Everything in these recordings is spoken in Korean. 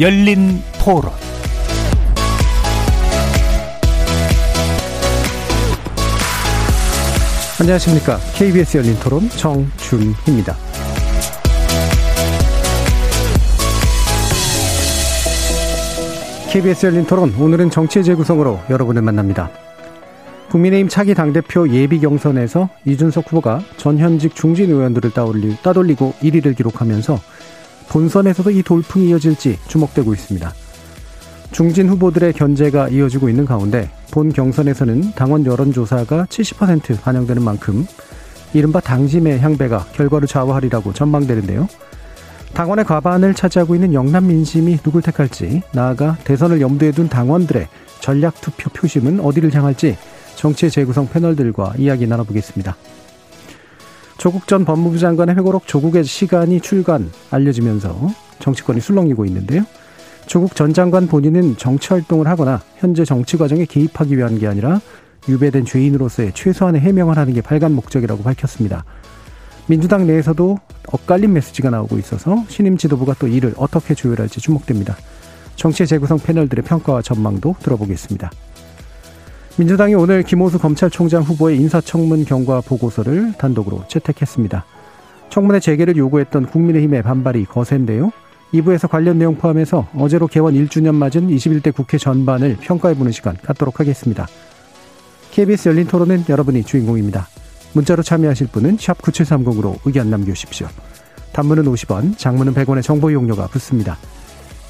열린 토론 안녕하십니까. KBS 열린 토론 정준희입니다. KBS 열린 토론 오늘은 정치의 재구성으로 여러분을 만납니다. 국민의힘 차기 당대표 예비 경선에서 이준석 후보가 전현직 중진 의원들을 따돌리고 1위를 기록하면서 본선에서도 이 돌풍이 이어질지 주목되고 있습니다. 중진 후보들의 견제가 이어지고 있는 가운데 본 경선에서는 당원 여론조사가 70% 반영되는 만큼 이른바 당심의 향배가 결과를 좌우하리라고 전망되는데요. 당원의 과반을 차지하고 있는 영남 민심이 누굴 택할지, 나아가 대선을 염두에 둔 당원들의 전략 투표 표심은 어디를 향할지 정치의 재구성 패널들과 이야기 나눠보겠습니다. 조국 전 법무부 장관의 회고록 조국의 시간이 출간 알려지면서 정치권이 술렁이고 있는데요. 조국 전 장관 본인은 정치 활동을 하거나 현재 정치 과정에 개입하기 위한 게 아니라 유배된 죄인으로서의 최소한의 해명을 하는 게 발간 목적이라고 밝혔습니다. 민주당 내에서도 엇갈린 메시지가 나오고 있어서 신임 지도부가 또 이를 어떻게 조율할지 주목됩니다. 정치의 재구성 패널들의 평가와 전망도 들어보겠습니다. 민주당이 오늘 김호수 검찰총장 후보의 인사청문 경과 보고서를 단독으로 채택했습니다. 청문회 재개를 요구했던 국민의힘의 반발이 거센데요. 2부에서 관련 내용 포함해서 어제로 개원 1주년 맞은 21대 국회 전반을 평가해보는 시간 갖도록 하겠습니다. KBS 열린 토론은 여러분이 주인공입니다. 문자로 참여하실 분은 9730으로 의견 남겨주십시오. 단문은 50원, 장문은 100원의 정보 이용료가 붙습니다.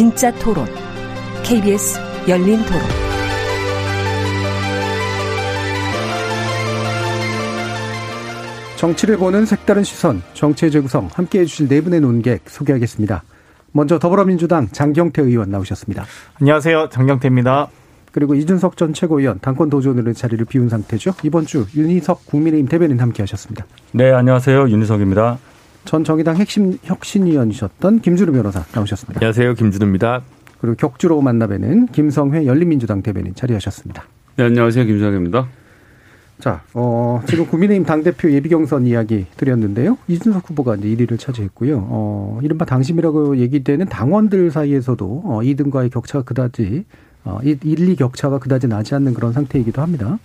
진짜 토론. KBS 열린 토론. 정치를 보는 색다른 시선, 정치의 재구성, 함께 해주실 네 분의 논객 소개하겠습니다. 먼저 더불어민주당 장경태 의원 나오셨습니다. 안녕하세요. 장경태입니다. 그리고 이준석 전 최고위원 당권 도전으로 자리를 비운 상태죠. 이번 주 윤희석 국민의힘 대변인 함께 하셨습니다. 네, 안녕하세요. 윤희석입니다. 전 정의당 핵심 혁신위원이셨던 김준우 변호사 나오셨습니다. 안녕하세요. 김준우입니다. 그리고 격주로 만나뵈는 김성회 열린민주당 대변인 자리하셨습니다. 네, 안녕하세요. 김성회입니다. 자, 어, 지금 국민의힘 당대표 예비경선 이야기 드렸는데요. 이준석 후보가 이제 1위를 차지했고요. 어, 이른바 당심이라고 얘기되는 당원들 사이에서도 어, 2등과의 격차가 그다지, 어, 1, 2 격차가 그다지 나지 않는 그런 상태이기도 합니다.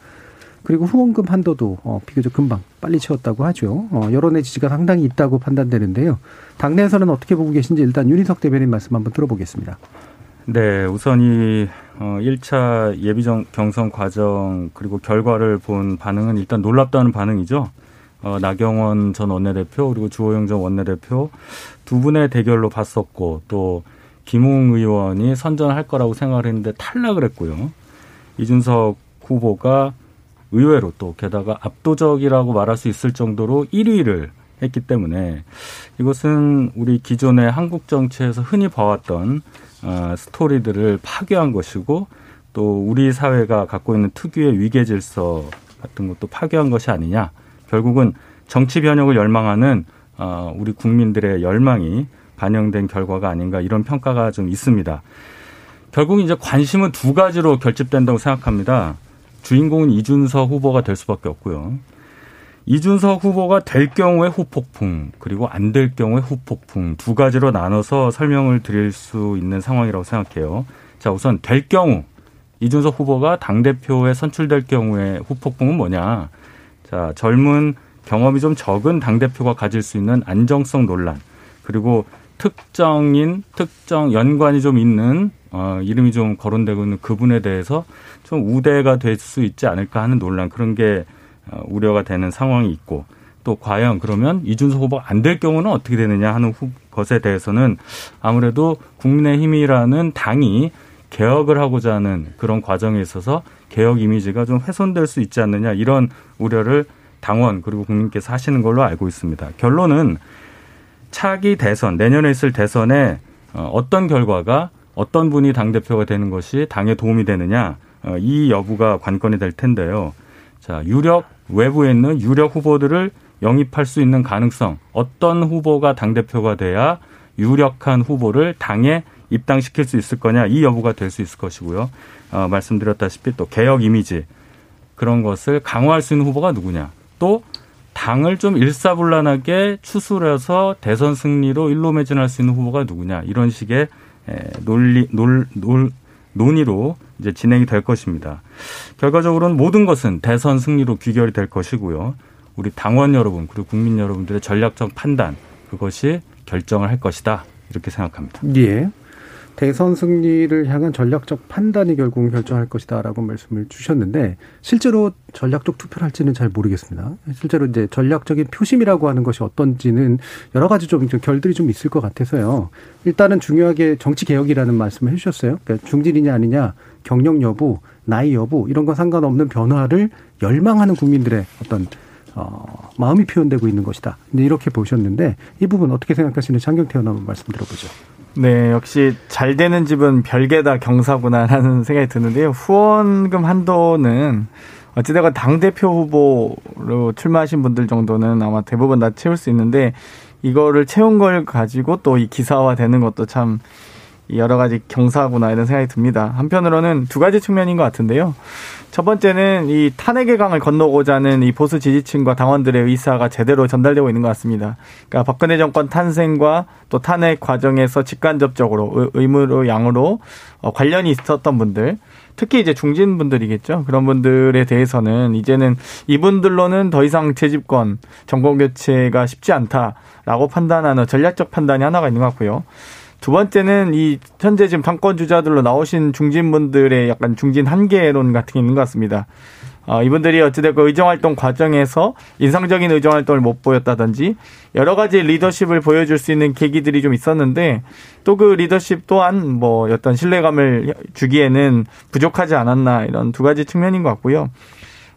그리고 후원금 한도도 어, 비교적 금방 빨리 채웠다고 하죠. 어, 여론의 지지가 상당히 있다고 판단되는데요. 당내에서는 어떻게 보고 계신지 일단 윤희석 대변인 말씀 한번 들어보겠습니다. 네, 우선 이 어, 1차 예비 경선 과정 그리고 결과를 본 반응은 일단 놀랍다는 반응이죠. 어, 나경원 전 원내대표 그리고 주호영 전 원내대표 두 분의 대결로 봤었고 또 김웅 의원이 선전할 거라고 생각을 했는데 탈락을 했고요. 이준석 후보가 의외로 또 게다가 압도적이라고 말할 수 있을 정도로 1위를 했기 때문에 이것은 우리 기존의 한국 정치에서 흔히 봐왔던 어, 스토리들을 파괴한 것이고 또 우리 사회가 갖고 있는 특유의 위계 질서 같은 것도 파괴한 것이 아니냐. 결국은 정치 변혁을 열망하는 어, 우리 국민들의 열망이 반영된 결과가 아닌가 이런 평가가 좀 있습니다. 결국 이제 관심은 두 가지로 결집된다고 생각합니다. 주인공은 이준석 후보가 될 수밖에 없고요. 이준석 후보가 될 경우에 후폭풍 그리고 안 될 경우에 후폭풍 두 가지로 나눠서 설명을 드릴 수 있는 상황이라고 생각해요. 자 우선 될 경우 이준석 후보가 당 대표에 선출될 경우에 후폭풍은 뭐냐? 자 젊은 경험이 좀 적은 당 대표가 가질 수 있는 안정성 논란 그리고 특정인 특정 연관이 좀 있는 어, 이름이 좀 거론되고 있는 그분에 대해서 좀 우대가 될 수 있지 않을까 하는 논란 그런 게 어, 우려가 되는 상황이 있고 또 과연 그러면 이준석 후보가 안 될 경우는 어떻게 되느냐 하는 후, 것에 대해서는 아무래도 국민의힘이라는 당이 개혁을 하고자 하는 그런 과정에 있어서 개혁 이미지가 좀 훼손될 수 있지 않느냐 이런 우려를 당원 그리고 국민께서 하시는 걸로 알고 있습니다. 결론은 차기 대선 내년에 있을 대선에 어, 어떤 결과가 어떤 분이 당 대표가 되는 것이 당에 도움이 되느냐 어, 이 여부가 관건이 될 텐데요. 자 유력 외부에 있는 유력 후보들을 영입할 수 있는 가능성 어떤 후보가 당 대표가 돼야 유력한 후보를 당에 입당시킬 수 있을 거냐 이 여부가 될 수 있을 것이고요. 어, 말씀드렸다시피 또 개혁 이미지 그런 것을 강화할 수 있는 후보가 누구냐 또 당을 좀 일사불란하게 추스려서 대선 승리로 일로 매진할 수 있는 후보가 누구냐 이런 식의 논리 논, 논 논의로 이제 진행이 될 것입니다. 결과적으로는 모든 것은 대선 승리로 귀결이 될 것이고요. 우리 당원 여러분 그리고 국민 여러분들의 전략적 판단 그것이 결정을 할 것이다 이렇게 생각합니다. 예. 대선 승리를 향한 전략적 판단이 결국은 결정할 것이다라고 말씀을 주셨는데 실제로 전략적 투표를 할지는 잘 모르겠습니다. 실제로 이제 전략적인 표심이라고 하는 것이 어떤지는 여러 가지 좀 결들이 좀 있을 것 같아서요. 일단은 중요하게 정치 개혁이라는 말씀을 해주셨어요. 그러니까 중진이냐 아니냐, 경력 여부, 나이 여부 이런 건 상관없는 변화를 열망하는 국민들의 어떤 어, 마음이 표현되고 있는 것이다. 이렇게 보셨는데 이 부분 어떻게 생각하시는지 장경태 의원 한번 말씀 들어보죠. 네, 역시 잘 되는 집은 별개다 경사구나라는 생각이 드는데요. 후원금 한도는 어찌되건 당대표 후보로 출마하신 분들 정도는 아마 대부분 다 채울 수 있는데 이거를 채운 걸 가지고 또 이 기사화 되는 것도 참 여러 가지 경사구나 이런 생각이 듭니다. 한편으로는 두 가지 측면인 것 같은데요. 첫 번째는 이 탄핵의 강을 건너고자 하는 이 보수 지지층과 당원들의 의사가 제대로 전달되고 있는 것 같습니다. 그러니까 박근혜 정권 탄생과 또 탄핵 과정에서 직간접적으로 의무로 양으로 어, 관련이 있었던 분들, 특히 이제 중진 분들이겠죠. 그런 분들에 대해서는 이제는 이분들로는 더 이상 재집권, 정권 교체가 쉽지 않다라고 판단하는 전략적 판단이 하나가 있는 것 같고요. 두 번째는 이 현재 지금 당권 주자들로 나오신 중진분들의 약간 중진 한계론 같은 게 있는 것 같습니다. 어, 이분들이 어찌됐건 의정활동 과정에서 인상적인 의정활동을 못 보였다든지 여러 가지 리더십을 보여줄 수 있는 계기들이 좀 있었는데 또 그 리더십 또한 뭐 어떤 신뢰감을 주기에는 부족하지 않았나 이런 두 가지 측면인 것 같고요.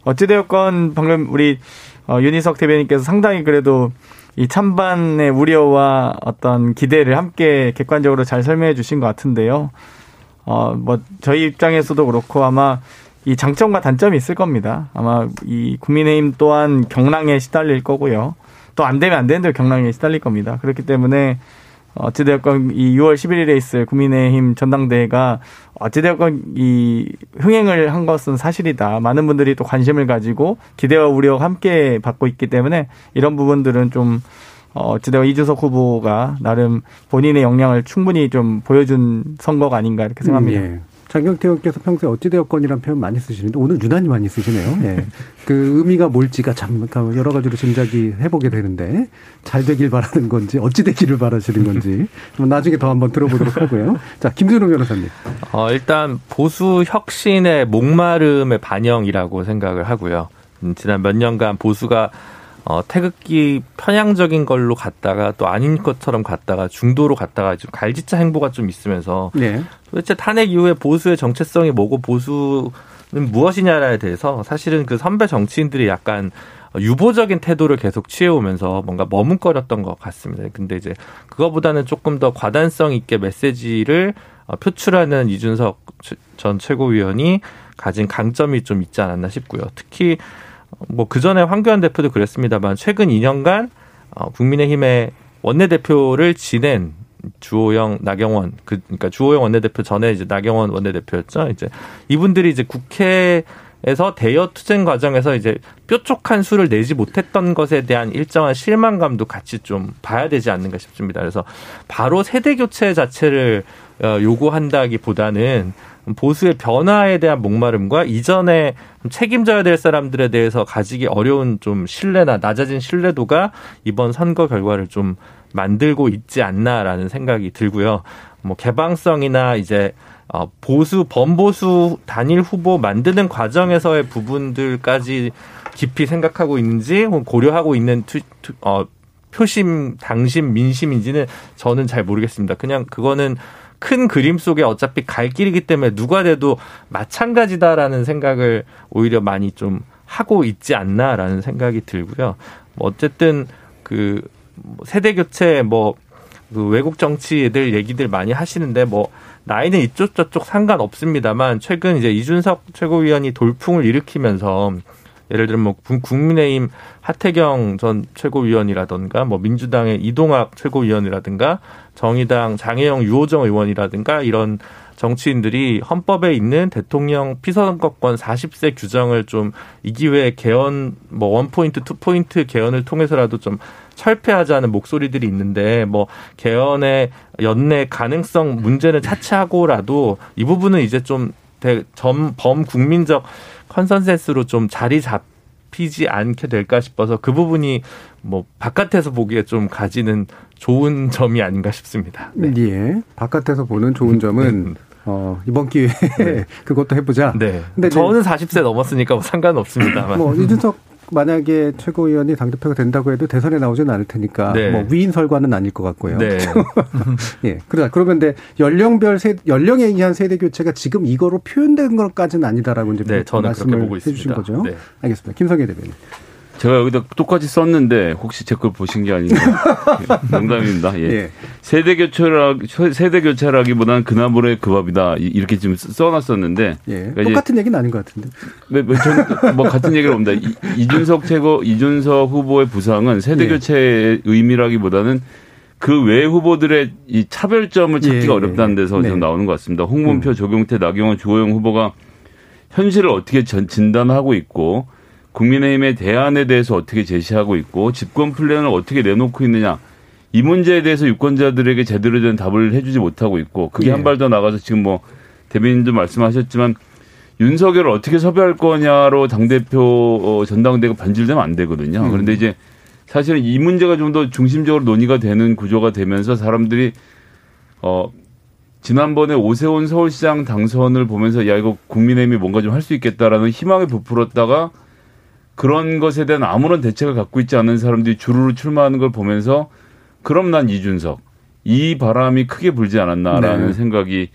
어찌되었건 방금 우리 어, 윤희석 대변인께서 상당히 그래도 이 찬반의 우려와 어떤 기대를 함께 객관적으로 잘 설명해 주신 것 같은데요. 어, 뭐, 저희 입장에서도 그렇고 아마 이 장점과 단점이 있을 겁니다. 아마 이 국민의힘 또한 경랑에 시달릴 거고요. 또 안 되면 안 되는 대로 경랑에 시달릴 겁니다. 그렇기 때문에 어찌되었건 이 6월 11일에 있을 국민의힘 전당대회가 어찌되었건 이 흥행을 한 것은 사실이다. 많은 분들이 또 관심을 가지고 기대와 우려가 함께 받고 있기 때문에 이런 부분들은 좀 어, 어찌되건 이준석 후보가 나름 본인의 역량을 충분히 좀 보여준 선거가 아닌가 이렇게 생각합니다. 음, 예. 장경태 의원께서 평소에 어찌되었건이라는 표현 많이 쓰시는데 오늘 유난히 많이 쓰시네요. 예. 그 의미가 뭘지가 참 여러 가지로 짐작이 해보게 되는데 잘 되길 바라는 건지 어찌 되기를 바라시는 건지 나중에 더 한번 들어보도록 하고요. 자 김준호 변호사님. 어, 일단 보수 혁신의 목마름의 반영이라고 생각을 하고요. 음, 지난 몇 년간 보수가 어, 태극기 편향적인 걸로 갔다가 또 아닌 것처럼 갔다가 중도로 갔다가 좀 갈지자 행보가 좀 있으면서 네. 도대체 탄핵 이후에 보수의 정체성이 뭐고 보수는 무엇이냐에 대해서 사실은 그 선배 정치인들이 약간 유보적인 태도를 계속 취해오면서 뭔가 머뭇거렸던 것 같습니다. 근데 이제 그거보다는 조금 더 과단성 있게 메시지를 어, 표출하는 이준석 전 최고위원이 가진 강점이 좀 있지 않았나 싶고요. 특히 뭐 그 전에 황교안 대표도 그랬습니다만 최근 2년간 어, 국민의힘의 원내대표를 지낸 주호영, 나경원, 그, 그러니까 주호영 원내대표 전에 이제 나경원 원내대표였죠. 이제 이분들이 이제 국회 에서 대여 투쟁 과정에서 이제 뾰족한 수를 내지 못했던 것에 대한 일정한 실망감도 같이 좀 봐야 되지 않는가 싶습니다. 그래서 바로 세대 교체 자체를 어, 요구한다기보다는 보수의 변화에 대한 목마름과 이전에 책임져야 될 사람들에 대해서 가지기 어려운 좀 신뢰나 낮아진 신뢰도가 이번 선거 결과를 좀 만들고 있지 않나라는 생각이 들고요. 뭐 개방성이나 이제 어 보수 범보수 단일 후보 만드는 과정에서의 부분들까지 깊이 생각하고 있는지 고려하고 있는 투, 투, 어 표심 당심 민심인지는 저는 잘 모르겠습니다. 그냥 그거는 큰 그림 속에 어차피 갈 길이기 때문에 누가 돼도 마찬가지다라는 생각을 오히려 많이 좀 하고 있지 않나라는 생각이 들고요. 뭐 어쨌든 그 세대 교체 뭐 그 외국 정치들 얘기들 많이 하시는데 뭐 나이는 이쪽 저쪽 상관 없습니다만 최근 이제 이준석 최고위원이 돌풍을 일으키면서 예를 들면 뭐 국민의힘 하태경 전 최고위원이라든가 뭐 민주당의 이동학 최고위원이라든가 정의당 장혜영 유호정 의원이라든가 이런 정치인들이 헌법에 있는 대통령 피선거권 40세 규정을 좀 이 기회에 개헌 뭐 one point two point 개헌을 통해서라도 좀 철폐하자는 목소리들이 있는데 뭐 개헌의 연내 가능성 문제는 차치하고라도 이 부분은 이제 좀점 범국민적 consensus로 좀 자리 잡히지 않게 될까 싶어서 그 부분이 뭐 바깥에서 보기에 좀 가지는 좋은 점이 아닌가 싶습니다. 네. 예. 바깥에서 보는 좋은 점은 어, 이번 기회에 네. 그것도 해보자. 네. 근데 저는 40세 넘었으니까 뭐 상관없습니다만. 뭐 이준석 만약에 최고위원이 당대표가 된다고 해도 대선에 나오지는 않을 테니까 네. 뭐 위인 설과는 아닐 것 같고요. 네. 예. 그러다 그러면 근데 연령별 세, 연령에 의한 세대 교체가 지금 이거로 표현된 것까지는 아니다라고 이제 네, 저는 말씀을 보고 해주신 거죠. 네. 알겠습니다. 김성애 대변인. 제가 여기다 똑같이 썼는데 혹시 제 걸 보신 게 아닌가? 농담입니다. 예. 예. 세대 교체라 세대 교체라기보다는 그나물의 그 밥이다 이렇게 지금 써놨었는데 예. 그러니까 똑같은 얘기는 아닌 것 같은데. 네, 뭐, 뭐 같은 얘기를 옵니다. 이, 준석 최고 이준석 후보의 부상은 세대 예. 교체의 의미라기보다는 그외 후보들의 이 차별점을 찾기가 예. 어렵다는 데서 네. 좀 나오는 것 같습니다. 홍문표, 음. 조경태, 나경원, 조호영 후보가 현실을 어떻게 진단하고 있고 국민의힘의 대안에 대해서 어떻게 제시하고 있고 집권 플랜을 어떻게 내놓고 있느냐 이 문제에 대해서 유권자들에게 제대로 된 답을 해주지 못하고 있고 그게 예. 한발 더 나가서 지금 뭐 대변인도 말씀하셨지만 윤석열을 어떻게 섭외할 거냐로 당대표 어, 전당대가 반질되면 안 되거든요. 음. 그런데 이제 사실은 이 문제가 좀 더 중심적으로 논의가 되는 구조가 되면서 사람들이 어 지난번에 오세훈 서울시장 당선을 보면서 야 이거 국민의힘이 뭔가 좀 할 수 있겠다라는 희망에 부풀었다가 그런 것에 대한 아무런 대책을 갖고 있지 않은 사람들이 주르르 출마하는 걸 보면서 그럼 난 이준석 이 바람이 크게 불지 않았나라는 네. 생각이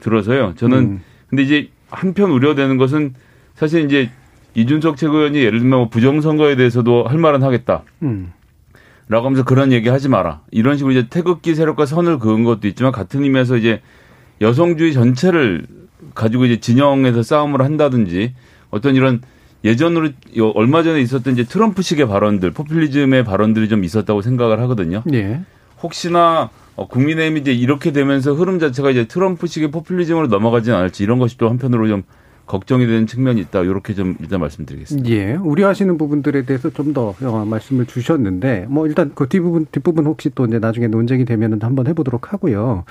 들어서요. 저는 음. 근데 이제 한편 우려되는 것은 사실 이제 이준석 최고위원이 예를 들면 뭐 부정선거에 대해서도 할 말은 하겠다. 음. 라고 하면서 그런 얘기 하지 마라. 이런 식으로 이제 태극기 세력과 선을 그은 것도 있지만 같은 의미에서 이제 여성주의 전체를 가지고 이제 진영에서 싸움을 한다든지 어떤 이런 예전으로 얼마 전에 있었던 이제 트럼프식의 발언들, 포퓰리즘의 발언들이 좀 있었다고 생각을 하거든요. 예. 혹시나 어, 국민의힘이 이제 이렇게 되면서 흐름 자체가 이제 트럼프식의 포퓰리즘으로 넘어가지는 않을지 이런 것이 또 한편으로 좀 걱정이 되는 측면이 있다. 이렇게 좀 일단 말씀드리겠습니다. 예. 우려하시는 부분들에 대해서 좀 더 말씀을 주셨는데 뭐 일단 그 뒷부분 뒷부분 혹시 또 이제 나중에 논쟁이 되면은 한번 해보도록 하고요.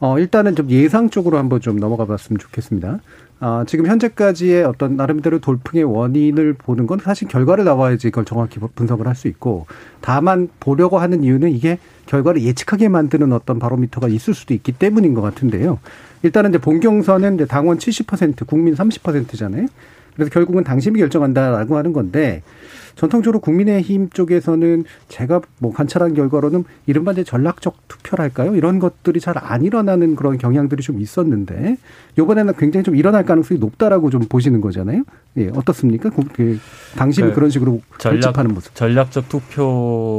어 일단은 좀 예상 쪽으로 한번 좀 넘어가 봤으면 좋겠습니다. 아, 지금 현재까지의 어떤 나름대로 돌풍의 원인을 보는 건 사실 결과를 나와야지 그걸 정확히 분석을 할 수 있고 다만 보려고 하는 이유는 이게 결과를 예측하게 만드는 어떤 바로미터가 있을 수도 있기 때문인 것 같은데요. 일단은 이제 본경선은 이제 당원 70% 국민 30%잖아요. 그래서 결국은 당심이 결정한다라고 하는 건데 전통적으로 국민의힘 쪽에서는 제가 뭐 관찰한 결과로는 이른바 이제 전략적 투표랄까요? 이런 것들이 잘 안 일어나는 그런 경향들이 좀 있었는데 요번에는 굉장히 좀 일어날 가능성이 높다라고 좀 보시는 거잖아요. 예, 어떻습니까? 그 당심이 그 그런 식으로 결집하는 모습. 전략적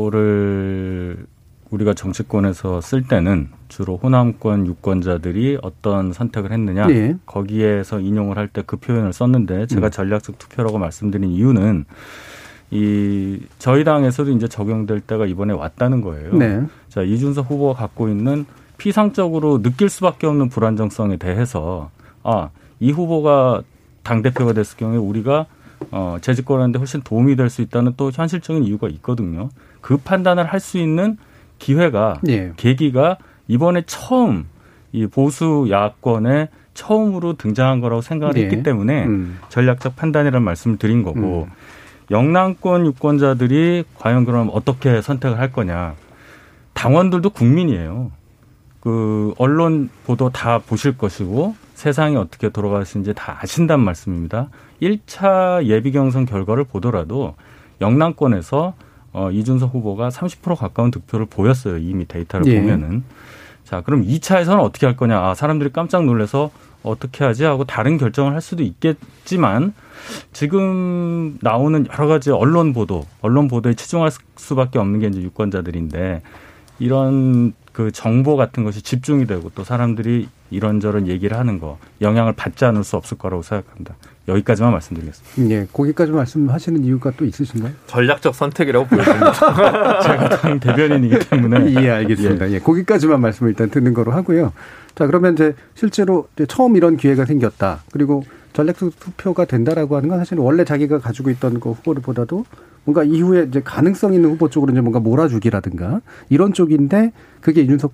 투표를 우리가 정치권에서 쓸 때는 주로 호남권 유권자들이 어떤 선택을 했느냐 네. 거기에서 인용을 할 때 그 표현을 썼는데 제가 음. 전략적 투표라고 말씀드린 이유는 이 저희 당에서도 이제 적용될 때가 이번에 왔다는 거예요. 네. 자 이준석 후보가 갖고 있는 피상적으로 느낄 수밖에 없는 불안정성에 대해서 아 이 후보가 당 대표가 됐을 경우에 우리가 어 재집권하는데 훨씬 도움이 될 수 있다는 또 현실적인 이유가 있거든요. 그 판단을 할 수 있는 기회가 예. 계기가 이번에 처음 이 보수 야권에 처음으로 등장한 거라고 생각을 예. 했기 때문에 음. 전략적 판단이라는 말씀을 드린 거고 음. 영남권 유권자들이 과연 그럼 어떻게 선택을 할 거냐. 당원들도 국민이에요. 그 언론 보도 다 보실 것이고 세상이 어떻게 돌아가시는지 다 아신다는 말씀입니다. 1차 예비 경선 결과를 보더라도 영남권에서 어, 이준석 후보가 30% 가까운 득표를 보였어요. 이미 데이터를 예. 보면은. 자, 그럼 2차에서는 어떻게 할 거냐. 아, 사람들이 깜짝 놀라서 어떻게 하지 하고 다른 결정을 할 수도 있겠지만 지금 나오는 여러 가지 언론 보도, 언론 보도에 치중할 수밖에 없는 게 이제 유권자들인데 이런 그 정보 같은 것이 집중이 되고 또 사람들이 이런저런 얘기를 하는 거 영향을 받지 않을 수 없을 거라고 생각합니다. 여기까지만 말씀드리겠습니다. 예, 거기까지 말씀하시는 이유가 또 있으신가요? 전략적 선택이라고 보여집니다. 제가 당 대변인이기 때문에. 예, 알겠습니다. 예. 예, 거기까지만 말씀을 일단 듣는 거로 하고요. 자, 그러면 이제 실제로 이제 처음 이런 기회가 생겼다. 그리고 전략적 투표가 된다라고 하는 건 사실 원래 자기가 가지고 있던 그 후보를 보다도 뭔가 이후에 이제 가능성 있는 후보 쪽으로 이제 뭔가 몰아주기라든가 이런 쪽인데 그게 이준석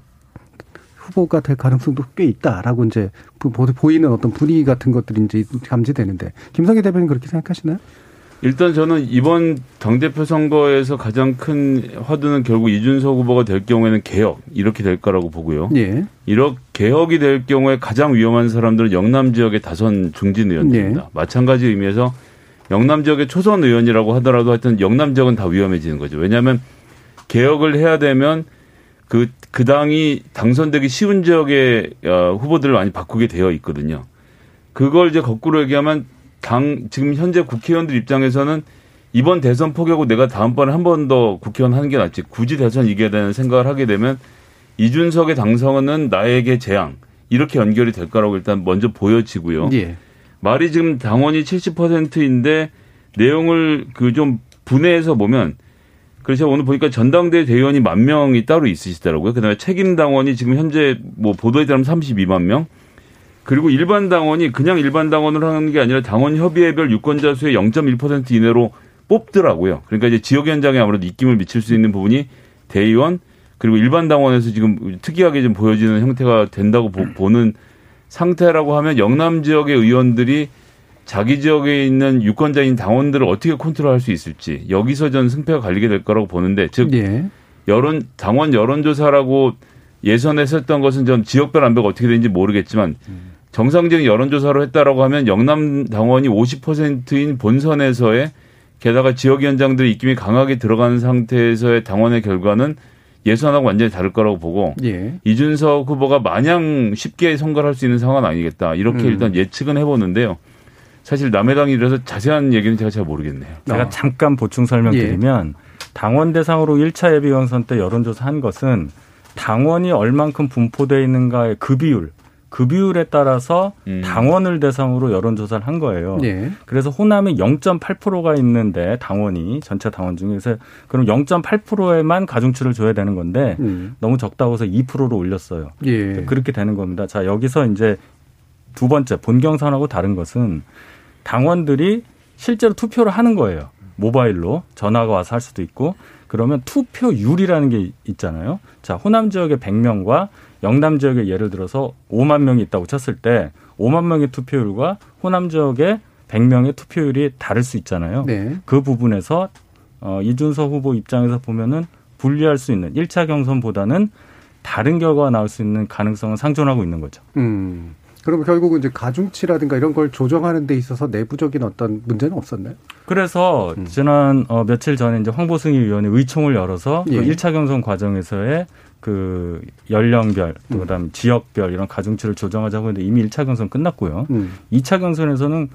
후보가 될 가능성도 꽤 있다라고 이제 보이는 어떤 분위기 같은 것들이 이제 감지되는데 김성희 대표님 그렇게 생각하시나요? 일단 저는 이번 당대표 선거에서 가장 큰 화두는 결국 이준석 후보가 될 경우에는 개혁 이렇게 될 거라고 보고요. 예. 이렇게 개혁이 될 경우에 가장 위험한 사람들은 영남 지역의 다선 중진 의원들입니다. 예. 마찬가지 의미에서 영남 지역의 초선 의원이라고 하더라도 하여튼 영남 지역은 다 위험해지는 거죠. 왜냐하면 개혁을 해야 되면 그, 그 당이 당선되기 쉬운 지역의 어, 후보들을 많이 바꾸게 되어 있거든요. 그걸 이제 거꾸로 얘기하면 당, 지금 현재 국회의원들 입장에서는 이번 대선 포기하고 내가 다음번에 한 번 더 국회의원 하는 게 낫지. 굳이 대선 이겨야 되는 생각을 하게 되면 이준석의 당선은 나에게 재앙. 이렇게 연결이 될 거라고 일단 먼저 보여지고요. 예. 말이 지금 당원이 70%인데 내용을 그 좀 분해해서 보면 그래서 오늘 보니까 전당대 대의원이 만 명이 따로 있으시더라고요. 그다음에 책임 당원이 지금 현재 뭐 보도에 따르면 32만 명. 그리고 일반 당원이 그냥 일반 당원을 하는 게 아니라 당원 협의회별 유권자 수의 0.1% 이내로 뽑더라고요. 그러니까 이제 지역 현장에 아무래도 입김을 미칠 수 있는 부분이 대의원 그리고 일반 당원에서 지금 특이하게 좀 보여지는 형태가 된다고 보, 는 상태라고 하면 영남 지역의 의원들이 자기 지역에 있는 유권자인 당원들을 어떻게 컨트롤할 수 있을지 여기서 전 승패가 갈리게 될 거라고 보는데 즉 예. 여론 당원 여론조사라고 예선에서 던 것은 전 지역별 안배가 어떻게 되는지 모르겠지만 정상적인 여론조사로 했다라고 하면 영남 당원이 50%인 본선에서의 게다가 지역위원장들의 입김이 강하게 들어가는 상태에서의 당원의 결과는 예선하고 완전히 다를 거라고 보고 예. 이준석 후보가 마냥 쉽게 선거를 할 수 있는 상황은 아니겠다 이렇게 음. 일단 예측은 해보는데요. 사실 남해당이라서 자세한 얘기는 제가 잘 모르겠네요. 제가 어. 잠깐 보충 설명드리면 예. 당원 대상으로 1차 예비경선 때 여론조사 한 것은 당원이 얼만큼 분포되어 있는가의 그 비율, 그 비율에 따라서 음. 당원을 대상으로 여론조사를 한 거예요. 예. 그래서 호남에 0.8%가 있는데 당원이 전체 당원 중에서 그럼 0.8%에만 가중치를 줘야 되는 건데 음. 너무 적다고 해서 2%로 올렸어요. 예. 그렇게 되는 겁니다. 자 여기서 이제 두 번째 본경선하고 다른 것은 당원들이 실제로 투표를 하는 거예요. 모바일로 전화가 와서 할 수도 있고 그러면 투표율이라는 게 있잖아요. 자, 호남 지역의 100명과 영남 지역에 예를 들어서 5만 명이 있다고 쳤을 때 5만 명의 투표율과 호남 지역의 100명의 투표율이 다를 수 있잖아요. 네. 그 부분에서 어, 이준석 후보 입장에서 보면은 분리할 수 있는 1차 경선보다는 다른 결과가 나올 수 있는 가능성은 상존하고 있는 거죠. 음. 그러면 결국은 이제 가중치라든가 이런 걸 조정하는 데 있어서 내부적인 어떤 문제는 없었나요? 그래서 음. 지난 어, 며칠 전에 이제 황보승희 의원이 의총을 열어서 그 예. 그 1차 경선 과정에서의 그 연령별 또 음. 그다음 지역별 이런 가중치를 조정하자고 했는데 이미 1차 경선 끝났고요. 음. 2차 경선에서는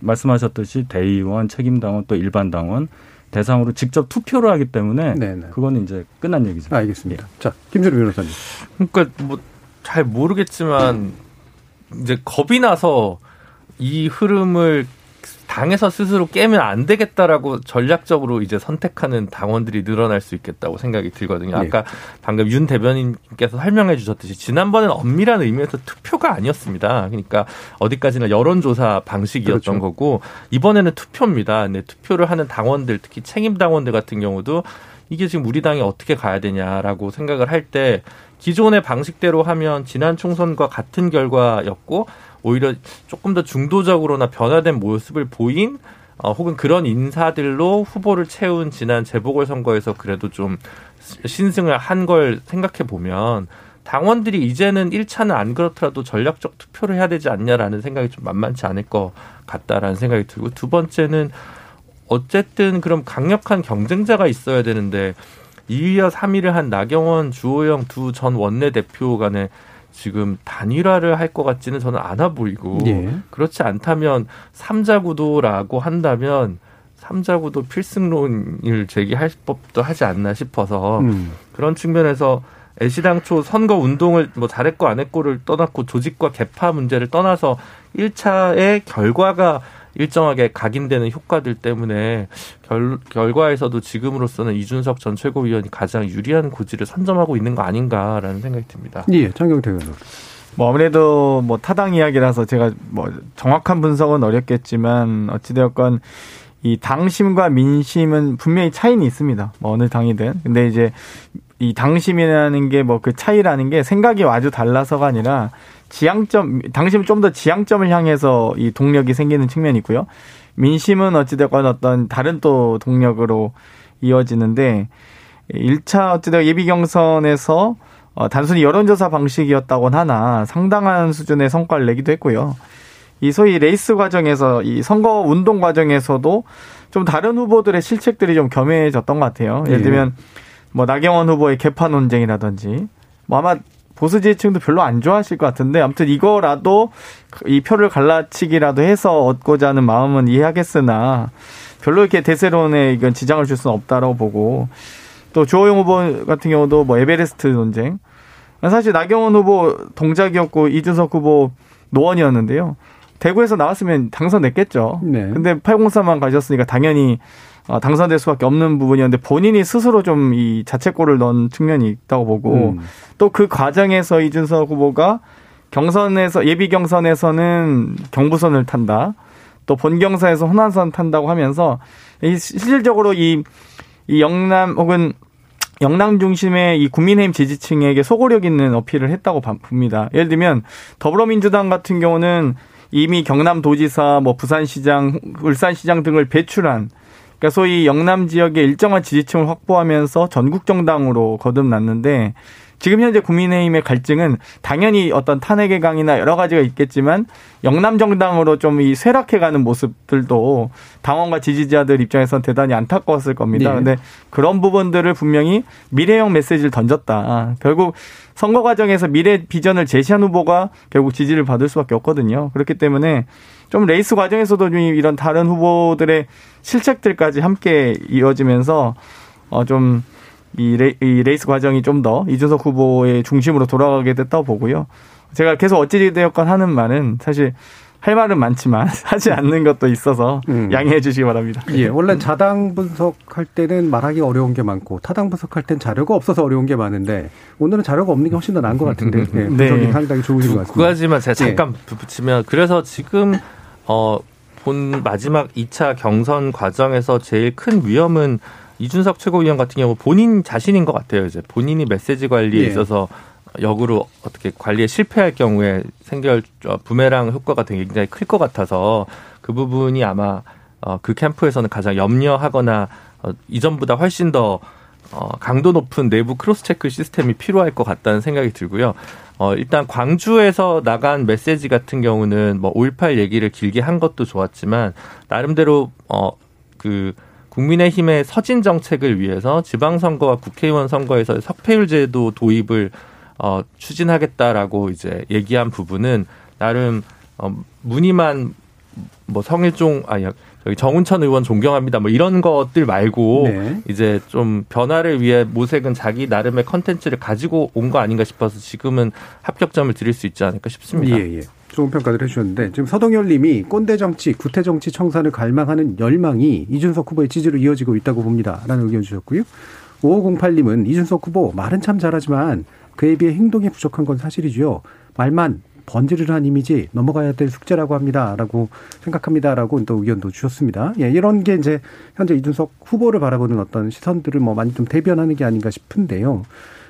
말씀하셨듯이 대의원, 책임당원 또 일반 당원 대상으로 직접 투표를 하기 때문에 네네. 그거는 이제 끝난 얘기죠. 알겠습니다. 예. 자, 김준우 변호사님. 그러니까 뭐 잘 모르겠지만 이제 겁이 나서 이 흐름을 당에서 스스로 깨면 안 되겠다라고 전략적으로 이제 선택하는 당원들이 늘어날 수 있겠다고 생각이 들거든요. 아까 네. 방금 윤 대변인께서 설명해 주셨듯이 지난번에는 엄밀한 의미에서 투표가 아니었습니다. 그러니까 어디까지나 여론조사 방식이었던 그렇죠. 거고 이번에는 투표입니다. 근데 투표를 하는 당원들 특히 책임 당원들 같은 경우도 이게 지금 우리 당이 어떻게 가야 되냐라고 생각을 할 때 기존의 방식대로 하면 지난 총선과 같은 결과였고 오히려 조금 더 중도적으로나 변화된 모습을 보인 어, 혹은 그런 인사들로 후보를 채운 지난 재보궐 선거에서 그래도 좀 신승을 한 걸 생각해 보면 당원들이 이제는 1차는 안 그렇더라도 전략적 투표를 해야 되지 않냐라는 생각이 좀 만만치 않을 것 같다라는 생각이 들고 두 번째는 어쨌든 그럼 강력한 경쟁자가 있어야 되는데 2위와 3위를 한 나경원, 주호영 두 전 원내대표 간에 지금 단일화를 할 것 같지는 저는 않아 보이고 예. 그렇지 않다면 삼자 구도라고 한다면 삼자 구도 필승론을 제기할 법도 하지 않나 싶어서 음. 그런 측면에서 애시당초 선거 운동을 뭐 잘했고 안 했고를 떠났고 조직과 개파 문제를 떠나서 1차의 결과가 일정하게 각인되는 효과들 때문에 결, 결과에서도 지금으로서는 이준석 전 최고위원이 가장 유리한 고지를 선점하고 있는 거 아닌가라는 생각이 듭니다. 예, 장경태 의원. 뭐 아무래도 뭐 타당 이야기라서 제가 뭐 정확한 분석은 어렵겠지만 어찌되었건 이 당심과 민심은 분명히 차이는 있습니다. 뭐 어느 당이든. 근데 이제 이 당심이라는 게 뭐 그 차이라는 게 생각이 아주 달라서가 아니라 지향점 당심은 좀 더 지향점을 향해서 이 동력이 생기는 측면이 있고요. 민심은 어찌됐건 어떤 다른 또 동력으로 이어지는데 1차 어찌되건 예비 경선에서 어, 단순히 여론조사 방식이었다곤 하나 상당한 수준의 성과를 내기도 했고요. 이 소위 레이스 과정에서 이 선거 운동 과정에서도 좀 다른 후보들의 실책들이 좀 겸해졌던 것 같아요. 예를 예. 들면 뭐 나경원 후보의 개파 논쟁이라든지 뭐 아마 보수 지지층도 별로 안 좋아하실 것 같은데 아무튼 이거라도 이 표를 갈라치기라도 해서 얻고자 하는 마음은 이해하겠으나 별로 이렇게 대세론에 이건 지장을 줄 수는 없다라고 보고 또 주호영 후보 같은 경우도 뭐 에베레스트 논쟁 사실 나경원 후보 동작이었고 이준석 후보 노원이었는데요. 대구에서 나왔으면 당선됐겠죠. 네. 근데 803만 가셨으니까 당연히 어, 당선될 수밖에 없는 부분이었는데 본인이 스스로 좀 이 자책골을 넣은 측면이 있다고 보고 음. 또그 과정에서 이준석 후보가 경선에서 예비 경선에서는 경부선을 탄다. 또 본경선에서 호남선 탄다고 하면서 이 실질적으로 이, 이 영남 혹은 영남 중심의 이 국민의힘 지지층에게 소고력 있는 어필을 했다고 봅니다. 예를 들면 더불어민주당 같은 경우는 이미 경남도지사, 뭐 부산시장, 울산시장 등을 배출한 그러니까 소위 영남 지역의 일정한 지지층을 확보하면서 전국 정당으로 거듭났는데 지금 현재 국민의힘의 갈증은 당연히 어떤 탄핵의 강이나 여러 가지가 있겠지만 영남 정당으로 좀 이 쇠락해가는 모습들도 당원과 지지자들 입장에선 대단히 안타까웠을 겁니다. 네. 근데 그런 부분들을 분명히 미래형 메시지를 던졌다. 결국 선거 과정에서 미래 비전을 제시한 후보가 결국 지지를 받을 수밖에 없거든요. 그렇기 때문에 좀 레이스 과정에서도 좀 이런 다른 후보들의 실책들까지 함께 이어지면서 어좀 이, 레, 이 레이스 과정이 좀 더 이준석 후보의 중심으로 돌아가게 됐다고 보고요. 제가 계속 어찌되었건 하는 말은 사실 할 말은 많지만 하지 않는 것도 있어서 음. 양해해 주시기 바랍니다. 예, 원래 자당 분석할 때는 말하기 어려운 게 많고 타당 분석할 땐 자료가 없어서 어려운 게 많은데 오늘은 자료가 없는 게 훨씬 더 나은 것 같은데 예, 네. 분석이 상당히 좋으신 것 같습니다. 두 가지만 제가 예. 잠깐 예. 붙이면 그래서 지금 어, 본 마지막 2차 경선 과정에서 제일 큰 위험은 이준석 최고위원 같은 경우 본인 자신인 것 같아요. 이제 본인이 메시지 관리에 예. 있어서 역으로 어떻게 관리에 실패할 경우에 생겨 부메랑 효과가 굉장히 클 것 같아서 그 부분이 아마 어, 그 캠프에서는 가장 염려하거나 어, 이전보다 훨씬 더 어, 강도 높은 내부 cross check 시스템이 필요할 것 같다는 생각이 들고요. 어, 일단 광주에서 나간 메시지 같은 경우는 뭐 5.18 얘기를 길게 한 것도 좋았지만 나름대로 어, 그 국민의힘의 서진 정책을 위해서 지방선거와 국회의원 선거에서 석패율 제도 도입을 어, 추진하겠다라고 이제 얘기한 부분은 나름 어, 무늬만 뭐 성일종 아니 저기 정운천 의원 존경합니다. 뭐 이런 것들 말고 네. 이제 좀 변화를 위해 모색은 자기 나름의 컨텐츠를 가지고 온 거 아닌가 싶어서 지금은 합격점을 드릴 수 있지 않을까 싶습니다. 예, 예. 좋은 평가를 해주셨는데 지금 서동열 님이 꼰대 정치, 구태 정치 청산을 갈망하는 열망이 이준석 후보의 지지로 이어지고 있다고 봅니다. 라는 의견 주셨고요. 5508님은 이준석 후보 말은 참 잘하지만 그에 비해 행동이 부족한 건 사실이죠. 말만 번지르르한 이미지 넘어가야 될 숙제라고 합니다라고 생각합니다라고 또 의견도 주셨습니다. 예, 이런 게 이제 현재 이준석 후보를 바라보는 어떤 시선들을 뭐 많이 좀 대변하는 게 아닌가 싶은데요.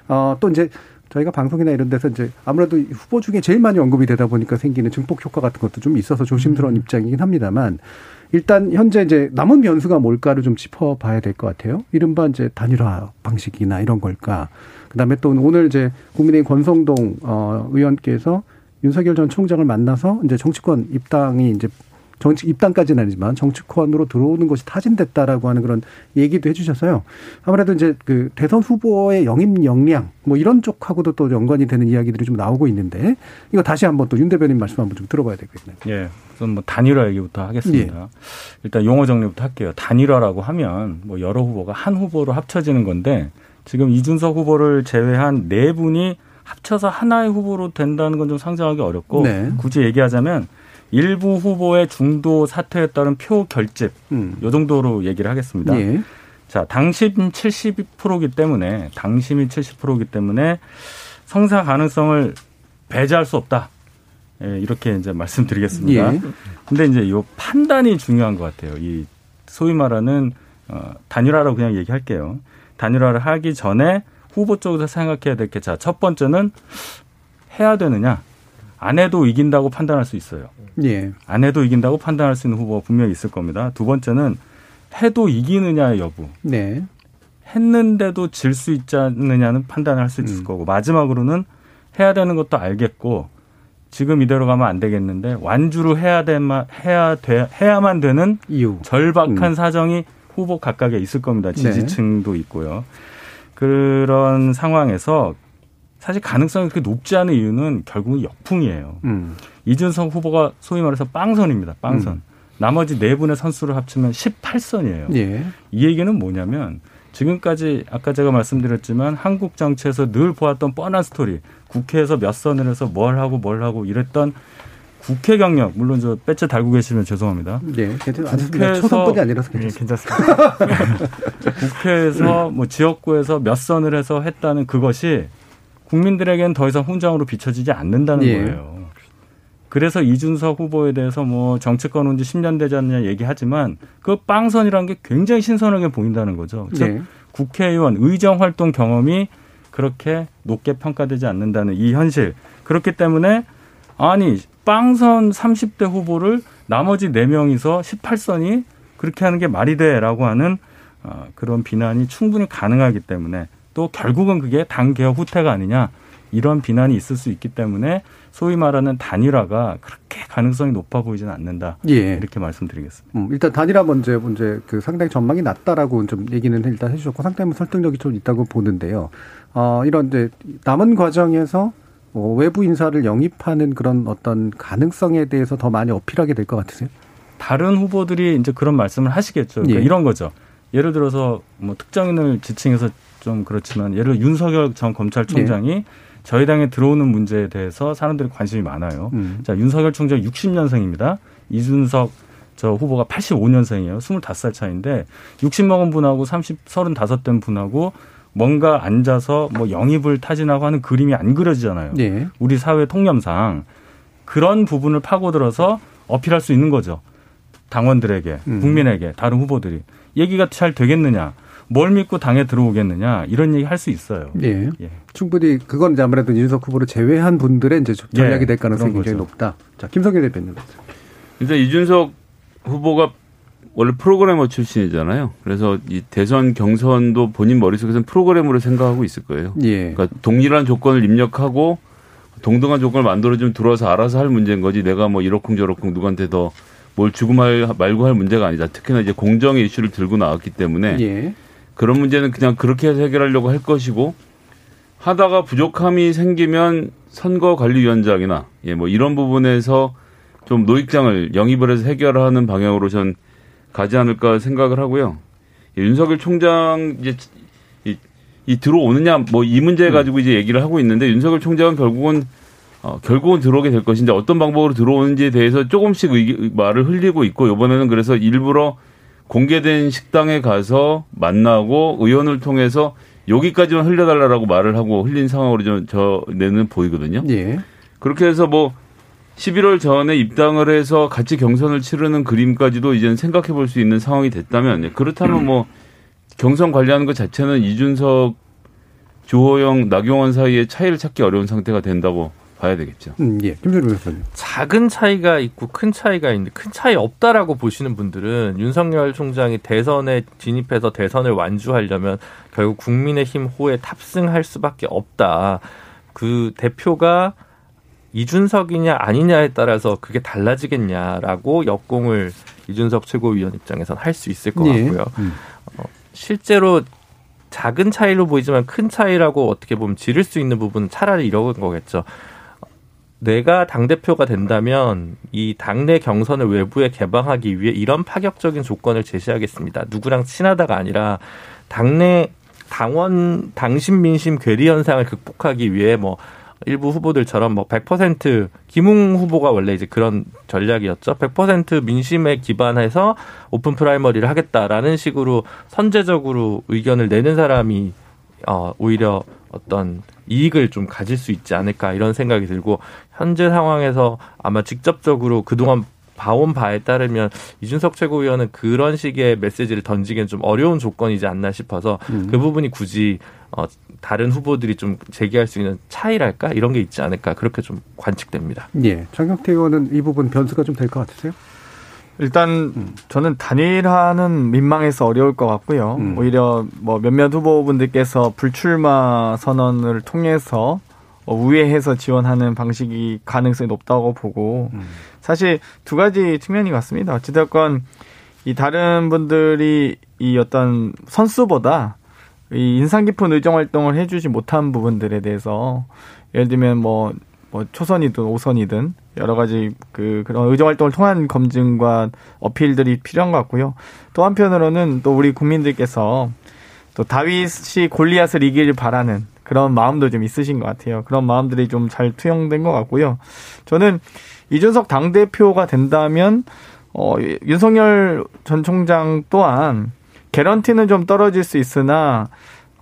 어, 또 이제 저희가 방송이나 이런 데서 이제 아무래도 후보 중에 제일 많이 언급이 되다 보니까 생기는 증폭 효과 같은 것도 좀 있어서 조심스러운 음. 입장이긴 합니다만 일단 현재 이제 남은 변수가 뭘까를 좀 짚어봐야 될 것 같아요. 이른바 이제 단일화 방식이나 이런 걸까. 그다음에 또 오늘 이제 국민의힘 권성동 어 의원께서 윤석열 전 총장을 만나서 이제 정치권 입당이 이제 정치 입당까지는 아니지만 정치권으로 들어오는 것이 타진됐다라고 하는 그런 얘기도 해주셔서요. 아무래도 이제 그 대선 후보의 영입 역량 뭐 이런 쪽하고도 또 연관이 되는 이야기들이 좀 나오고 있는데 이거 다시 한번 또 윤 대변인 말씀 한번 좀 들어봐야 되겠네요. 예. 우선 뭐 단일화 얘기부터 하겠습니다. 예. 일단 용어 정리부터 할게요. 단일화라고 하면 뭐 여러 후보가 한 후보로 합쳐지는 건데 지금 이준석 후보를 제외한 네 분이 합쳐서 하나의 후보로 된다는 건 좀 상상하기 어렵고 네. 굳이 얘기하자면 일부 후보의 중도 사퇴에 따른 표 결집 음. 요 정도로 얘기를 하겠습니다. 예. 자, 당심 72%이기 때문에 당심이 70%이기 때문에 성사 가능성을 배제할 수 없다. 예, 이렇게 이제 말씀드리겠습니다. 예. 근데 이제 요 판단이 중요한 것 같아요. 이 소위 말하는 어, 단일화라고 그냥 얘기할게요. 단일화를 하기 전에 후보 쪽에서 생각해야 될 게 자, 첫 번째는 해야 되느냐. 안 해도 이긴다고 판단할 수 있어요. 예. 안 해도 이긴다고 판단할 수 있는 후보가 분명히 있을 겁니다. 두 번째는 해도 이기느냐의 여부. 네. 했는데도 질 수 있지 않느냐는 판단을 할 수 있을 음. 거고 마지막으로는 해야 되는 것도 알겠고 지금 이대로 가면 안 되겠는데 완주로 해야 되만 해야 돼 해야만 되는 이유 절박한 음. 사정이 후보 각각에 있을 겁니다. 네. 지지층도 네. 있고요. 그런 상황에서 사실 가능성이 그렇게 높지 않은 이유는 결국은 역풍이에요. 음. 이준석 후보가 소위 말해서 빵선입니다. 빵선. 음. 나머지 네 분의 선수를 합치면 18선이에요. 예. 이 얘기는 뭐냐면 지금까지 아까 제가 말씀드렸지만 한국 정치에서 늘 보았던 뻔한 스토리. 국회에서 몇 선을 해서 뭘 하고 뭘 하고 이랬던 국회 경력 물론 저 배째 달고 계시면 죄송합니다. 네, 국회에서 초선권이 아니라서 괜찮습니다. 네, 괜찮습니다. 국회에서 뭐 지역구에서 몇 선을 해서 했다는 그것이 국민들에게는 더 이상 훈장으로 비춰지지 않는다는 예. 거예요. 그래서 이준석 후보에 대해서 뭐 정치권 온 지 10년 되지 않느냐 얘기하지만 그 빵선이라는 게 굉장히 신선하게 보인다는 거죠. 즉 예. 국회의원 의정 활동 경험이 그렇게 높게 평가되지 않는다는 이 현실. 그렇기 때문에 아니 빵선 30대 후보를 나머지 4명이서 18선이 그렇게 하는 게 말이 돼라고 하는 어, 그런 비난이 충분히 가능하기 때문에 또 결국은 그게 당 개혁 후퇴가 아니냐 이런 비난이 있을 수 있기 때문에 소위 말하는 단일화가 그렇게 가능성이 높아 보이지는 않는다. 예. 이렇게 말씀드리겠습니다. 음, 일단 단일화 문제 문제 그 상당히 전망이 낮다라고 좀 얘기는 일단 해주셨고 상당히 설득력이 좀 있다고 보는데요. 어, 이런 이제 남은 과정에서 뭐 외부 인사를 영입하는 그런 어떤 가능성에 대해서 더 많이 어필하게 될 것 같으세요? 다른 후보들이 이제 그런 말씀을 하시겠죠. 그러니까 예. 이런 거죠. 예를 들어서 뭐 특정인을 지칭해서 좀 그렇지만 예를 들어 윤석열 전 검찰총장이 예. 저희 당에 들어오는 문제에 대해서 사람들이 관심이 많아요. 음. 자, 윤석열 총장 60년생입니다. 이준석 저 후보가 85년생이에요. 25살 차인데 60 먹은 분하고 30, 35된 분하고 뭔가 앉아서 뭐 영입을 타진하고 하는 그림이 안 그려지잖아요. 네. 우리 사회 통념상 그런 부분을 파고들어서 어필할 수 있는 거죠. 당원들에게, 음. 국민에게, 다른 후보들이 얘기가 잘 되겠느냐? 뭘 믿고 당에 들어오겠느냐 이런 얘기 할 수 있어요. 예. 예. 충분히 그건 이제 아무래도 이준석 후보를 제외한 분들의 이제 전략이 예. 될 가능성이 굉장히 거죠. 높다. 자 김성규 대표님. 일단 이준석 후보가 원래 프로그래머 출신이잖아요. 그래서 이 대선 경선도 본인 머릿속에서는 프로그램으로 생각하고 있을 거예요. 예. 그러니까 동일한 조건을 입력하고 동등한 조건을 만들어주면 들어와서 알아서 할 문제인 거지. 내가 뭐 이러쿵저러쿵 누구한테 더 뭘 주고 말, 말고 할 문제가 아니다. 특히나 이제 공정의 이슈를 들고 나왔기 때문에 예. 그런 문제는 그냥 그렇게 해서 해결하려고 할 것이고 하다가 부족함이 생기면 선거관리위원장이나 예, 뭐 이런 부분에서 좀 노익장을 영입을 해서 해결하는 방향으로 전 가지 않을까 생각을 하고요. 윤석열 총장 이제 이, 이 들어오느냐 뭐 이 문제 가지고 이제 얘기를 하고 있는데 윤석열 총장은 결국은 어, 결국은 들어오게 될 것인데 어떤 방법으로 들어오는지에 대해서 조금씩 의, 말을 흘리고 있고 이번에는 그래서 일부러 공개된 식당에 가서 만나고 의원을 통해서 여기까지만 흘려달라고 말을 하고 흘린 상황으로 좀 저내는 보이거든요. 예. 그렇게 해서 뭐 11월 전에 입당을 해서 같이 경선을 치르는 그림까지도 이제는 생각해 볼 수 있는 상황이 됐다면 그렇다면 뭐 경선 관리하는 것 자체는 이준석, 주호영, 나경원 사이의 차이를 찾기 어려운 상태가 된다고 봐야 되겠죠. 음, 예. 김준우 변호사님. 작은 차이가 있고 큰 차이가 있는데 큰 차이 없다라고 보시는 분들은 윤석열 총장이 대선에 진입해서 대선을 완주하려면 결국 국민의힘 호에 탑승할 수밖에 없다. 그 대표가 이준석이냐 아니냐에 따라서 그게 달라지겠냐라고 역공을 이준석 최고위원 입장에선 할 수 있을 것 예. 같고요. 음. 어, 실제로 작은 차이로 보이지만 큰 차이라고 어떻게 보면 지를 수 있는 부분은 차라리 이런 거겠죠. 내가 당대표가 된다면 이 당내 경선을 외부에 개방하기 위해 이런 파격적인 조건을 제시하겠습니다. 누구랑 친하다가 아니라 당내 당원 당심 민심 괴리 현상을 극복하기 위해 뭐 일부 후보들처럼 뭐 100% 김웅 후보가 원래 이제 그런 전략이었죠. 100% 민심에 기반해서 open primary를 하겠다라는 식으로 선제적으로 의견을 내는 사람이 어 오히려 어떤 이익을 좀 가질 수 있지 않을까 이런 생각이 들고 현재 상황에서 아마 직접적으로 그동안 봐온 바에 따르면 이준석 최고위원은 그런 식의 메시지를 던지기엔 좀 어려운 조건이지 않나 싶어서 음. 그 부분이 굳이 어 다른 후보들이 좀 제기할 수 있는 차이랄까 이런 게 있지 않을까 그렇게 좀 관측됩니다. 예. 장경태 의원은 이 부분 변수가 좀 될 것 같으세요? 일단 저는 단일화는 민망해서 어려울 것 같고요. 음. 오히려 뭐 몇몇 후보분들께서 불출마 선언을 통해서 어, 우회해서 지원하는 방식이 가능성이 높다고 보고 음. 사실 두 가지 측면이 같습니다. 어찌됐건 이 다른 분들이 이 어떤 선수보다 이 인상 깊은 의정 활동을 해주지 못한 부분들에 대해서 예를 들면 뭐, 뭐 초선이든 오선이든 여러 가지 그 그런 의정 활동을 통한 검증과 어필들이 필요한 것 같고요. 또 한편으로는 또 우리 국민들께서 또 다윗이 골리앗을 이기를 바라는 그런 마음도 좀 있으신 것 같아요. 그런 마음들이 좀 잘 투영된 것 같고요. 저는 이준석 당대표가 된다면, 어, 윤석열 전 총장 또한 개런티는 좀 떨어질 수 있으나,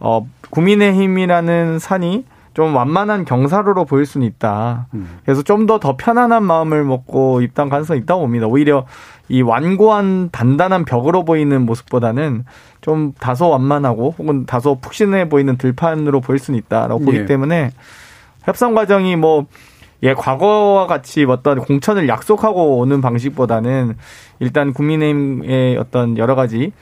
어, 국민의힘이라는 산이 좀 완만한 경사로로 보일 수는 있다. 음. 그래서 좀더더 편안한 마음을 먹고 입당 가능성이 있다고 봅니다. 오히려 이 완고한 단단한 벽으로 보이는 모습보다는 좀 다소 완만하고 혹은 다소 푹신해 보이는 들판으로 보일 수는 있다라고 보기 예. 때문에 협상 과정이 뭐 예, 과거와 같이 어떤 공천을 약속하고 오는 방식보다는 일단 국민의힘의 어떤 여러 가지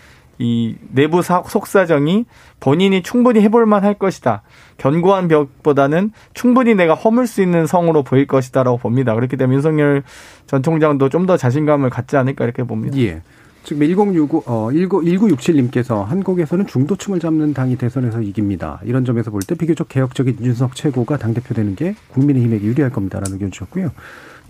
이 내부 사- 속사정이 본인이 충분히 해볼 만 할 것이다. 견고한 벽보다는 충분히 내가 허물 수 있는 성으로 보일 것이다라고 봅니다. 그렇기 때문에 윤석열 전 총장도 좀 더 자신감을 갖지 않을까 이렇게 봅니다. 예. 지금 1069, 어, 19, 1967님께서 한국에서는 중도층을 잡는 당이 대선에서 이깁니다. 이런 점에서 볼 때 비교적 개혁적인 이준석 최고가 당대표 되는 게 국민의힘에게 유리할 겁니다라는 의견 주셨고요.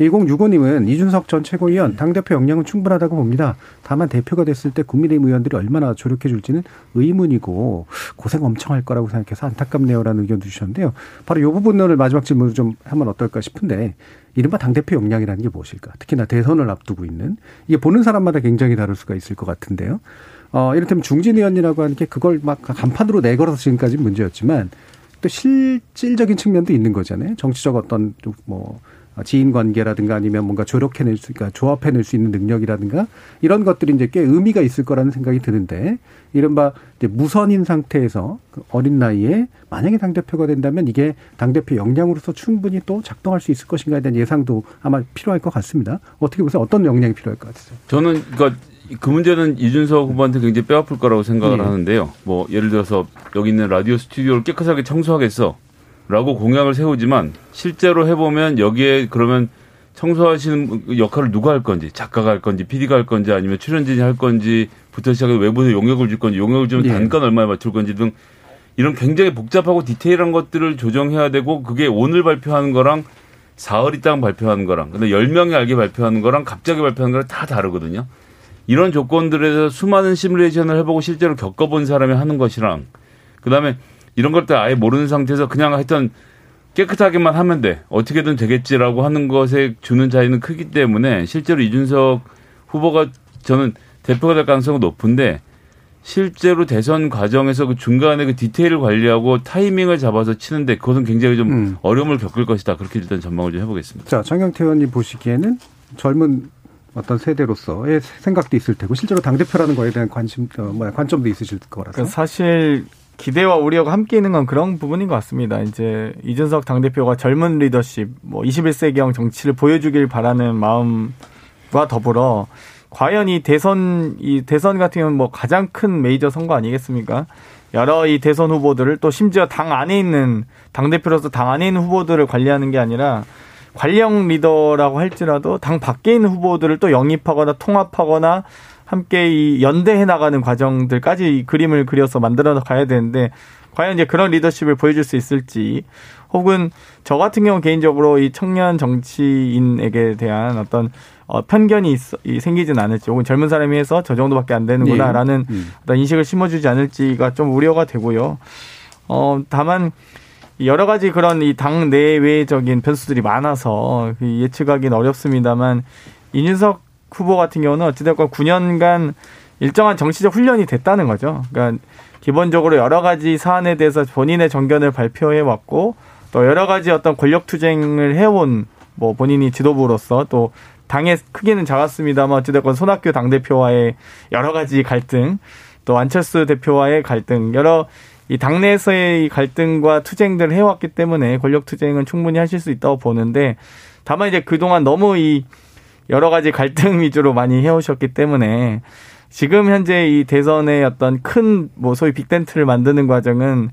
1065님은 이준석 전 최고위원 당대표 역량은 충분하다고 봅니다. 다만 대표가 됐을 때 국민의힘 의원들이 얼마나 조력해 줄지는 의문이고 고생 엄청 할 거라고 생각해서 안타깝네요라는 의견도 주셨는데요. 바로 이 부분을 마지막 질문으로 좀 하면 어떨까 싶은데 이른바 당대표 역량이라는 게 무엇일까? 특히나 대선을 앞두고 있는 이게 보는 사람마다 굉장히 다를 수가 있을 것 같은데요. 어, 이를테면 중진 의원이라고 하는 게 그걸 막 간판으로 내걸어서 지금까지 문제였지만 또 실질적인 측면도 있는 거잖아요. 정치적 어떤 좀뭐 지인 관계라든가 아니면 뭔가 조력해낼 수, 그러니까 조합해낼 수 있는 능력이라든가 이런 것들이 이제 꽤 의미가 있을 거라는 생각이 드는데 이른바 이제 무선인 상태에서 그 어린 나이에 만약에 당대표가 된다면 이게 당대표 역량으로서 충분히 또 작동할 수 있을 것인가에 대한 예상도 아마 필요할 것 같습니다. 어떻게 보세요? 어떤 역량이 필요할 것 같으세요? 저는 그러니까 그 문제는 이준석 후보한테 굉장히 뼈아플 거라고 생각을 예. 하는데요. 뭐 예를 들어서 여기 있는 라디오 스튜디오를 깨끗하게 청소하겠어. 라고 공약을 세우지만 실제로 해보면 여기에 그러면 청소하시는 역할을 누가 할 건지 작가가 할 건지 PD가 할 건지 아니면 출연진이 할 건지부터 시작해서 외부에서 용역을 줄 건지 용역을 주면 예. 단가는 얼마에 맞출 건지 등 이런 굉장히 복잡하고 디테일한 것들을 조정해야 되고 그게 오늘 발표하는 거랑 사흘 있다가 발표하는 거랑 근데 10명이 알게 발표하는 거랑 갑자기 발표하는 거랑 다 다르거든요. 이런 조건들에서 수많은 시뮬레이션을 해보고 실제로 겪어본 사람이 하는 것이랑 그다음에 이런 것들 아예 모르는 상태에서 그냥 하여튼 깨끗하게만 하면 돼. 어떻게든 되겠지라고 하는 것에 주는 차이는 크기 때문에 실제로 이준석 후보가 저는 대표가 될 가능성은 높은데 실제로 대선 과정에서 그 중간에 그 디테일을 관리하고 타이밍을 잡아서 치는데 그것은 굉장히 좀 음. 어려움을 겪을 것이다. 그렇게 일단 전망을 좀 해보겠습니다. 자, 장경태 의원님 보시기에는 젊은 어떤 세대로서의 생각도 있을 테고 실제로 당 대표라는 거에 대한 관심, 어, 뭐야, 관점도 있으실 거라서. 그러니까 사실 기대와 우려가 함께 있는 건 그런 부분인 것 같습니다. 이제 이준석 당대표가 젊은 리더십, 뭐 21세기형 정치를 보여주길 바라는 마음과 더불어 과연 이 대선, 이 대선 같은 경우는 뭐 가장 큰 메이저 선거 아니겠습니까? 여러 이 대선 후보들을 또 심지어 당 안에 있는, 당대표로서 당 안에 있는 후보들을 관리하는 게 아니라 관령 리더라고 할지라도 당 밖에 있는 후보들을 또 영입하거나 통합하거나 함께 이 연대해 나가는 과정들까지 이 그림을 그려서 만들어 가야 되는데 과연 이제 그런 리더십을 보여줄 수 있을지 혹은 저 같은 경우 개인적으로 이 청년 정치인에게 대한 어떤 어, 편견이 있어, 이, 생기진 않을지 혹은 젊은 사람이 해서 저 정도밖에 안 되는구나라는 예. 음. 어떤 인식을 심어주지 않을지가 좀 우려가 되고요. 어, 다만 여러 가지 그런 이 당 내외적인 변수들이 많아서 그 예측하기는 어렵습니다만 이준석 후보 같은 경우는 어찌됐건 9년간 일정한 정치적 훈련이 됐다는 거죠. 그러니까 기본적으로 여러 가지 사안에 대해서 본인의 정견을 발표해 왔고 또 여러 가지 어떤 권력 투쟁을 해온 뭐 본인이 지도부로서 또 당의 크기는 작았습니다만 어찌됐건 손학규 당대표와의 여러 가지 갈등 또 안철수 대표와의 갈등 여러 이 당내에서의 갈등과 투쟁들을 해왔기 때문에 권력 투쟁은 충분히 하실 수 있다고 보는데 다만 이제 그동안 너무 이 여러 가지 갈등 위주로 많이 해오셨기 때문에 지금 현재 이 대선의 어떤 큰 뭐 소위 빅텐트를 만드는 과정은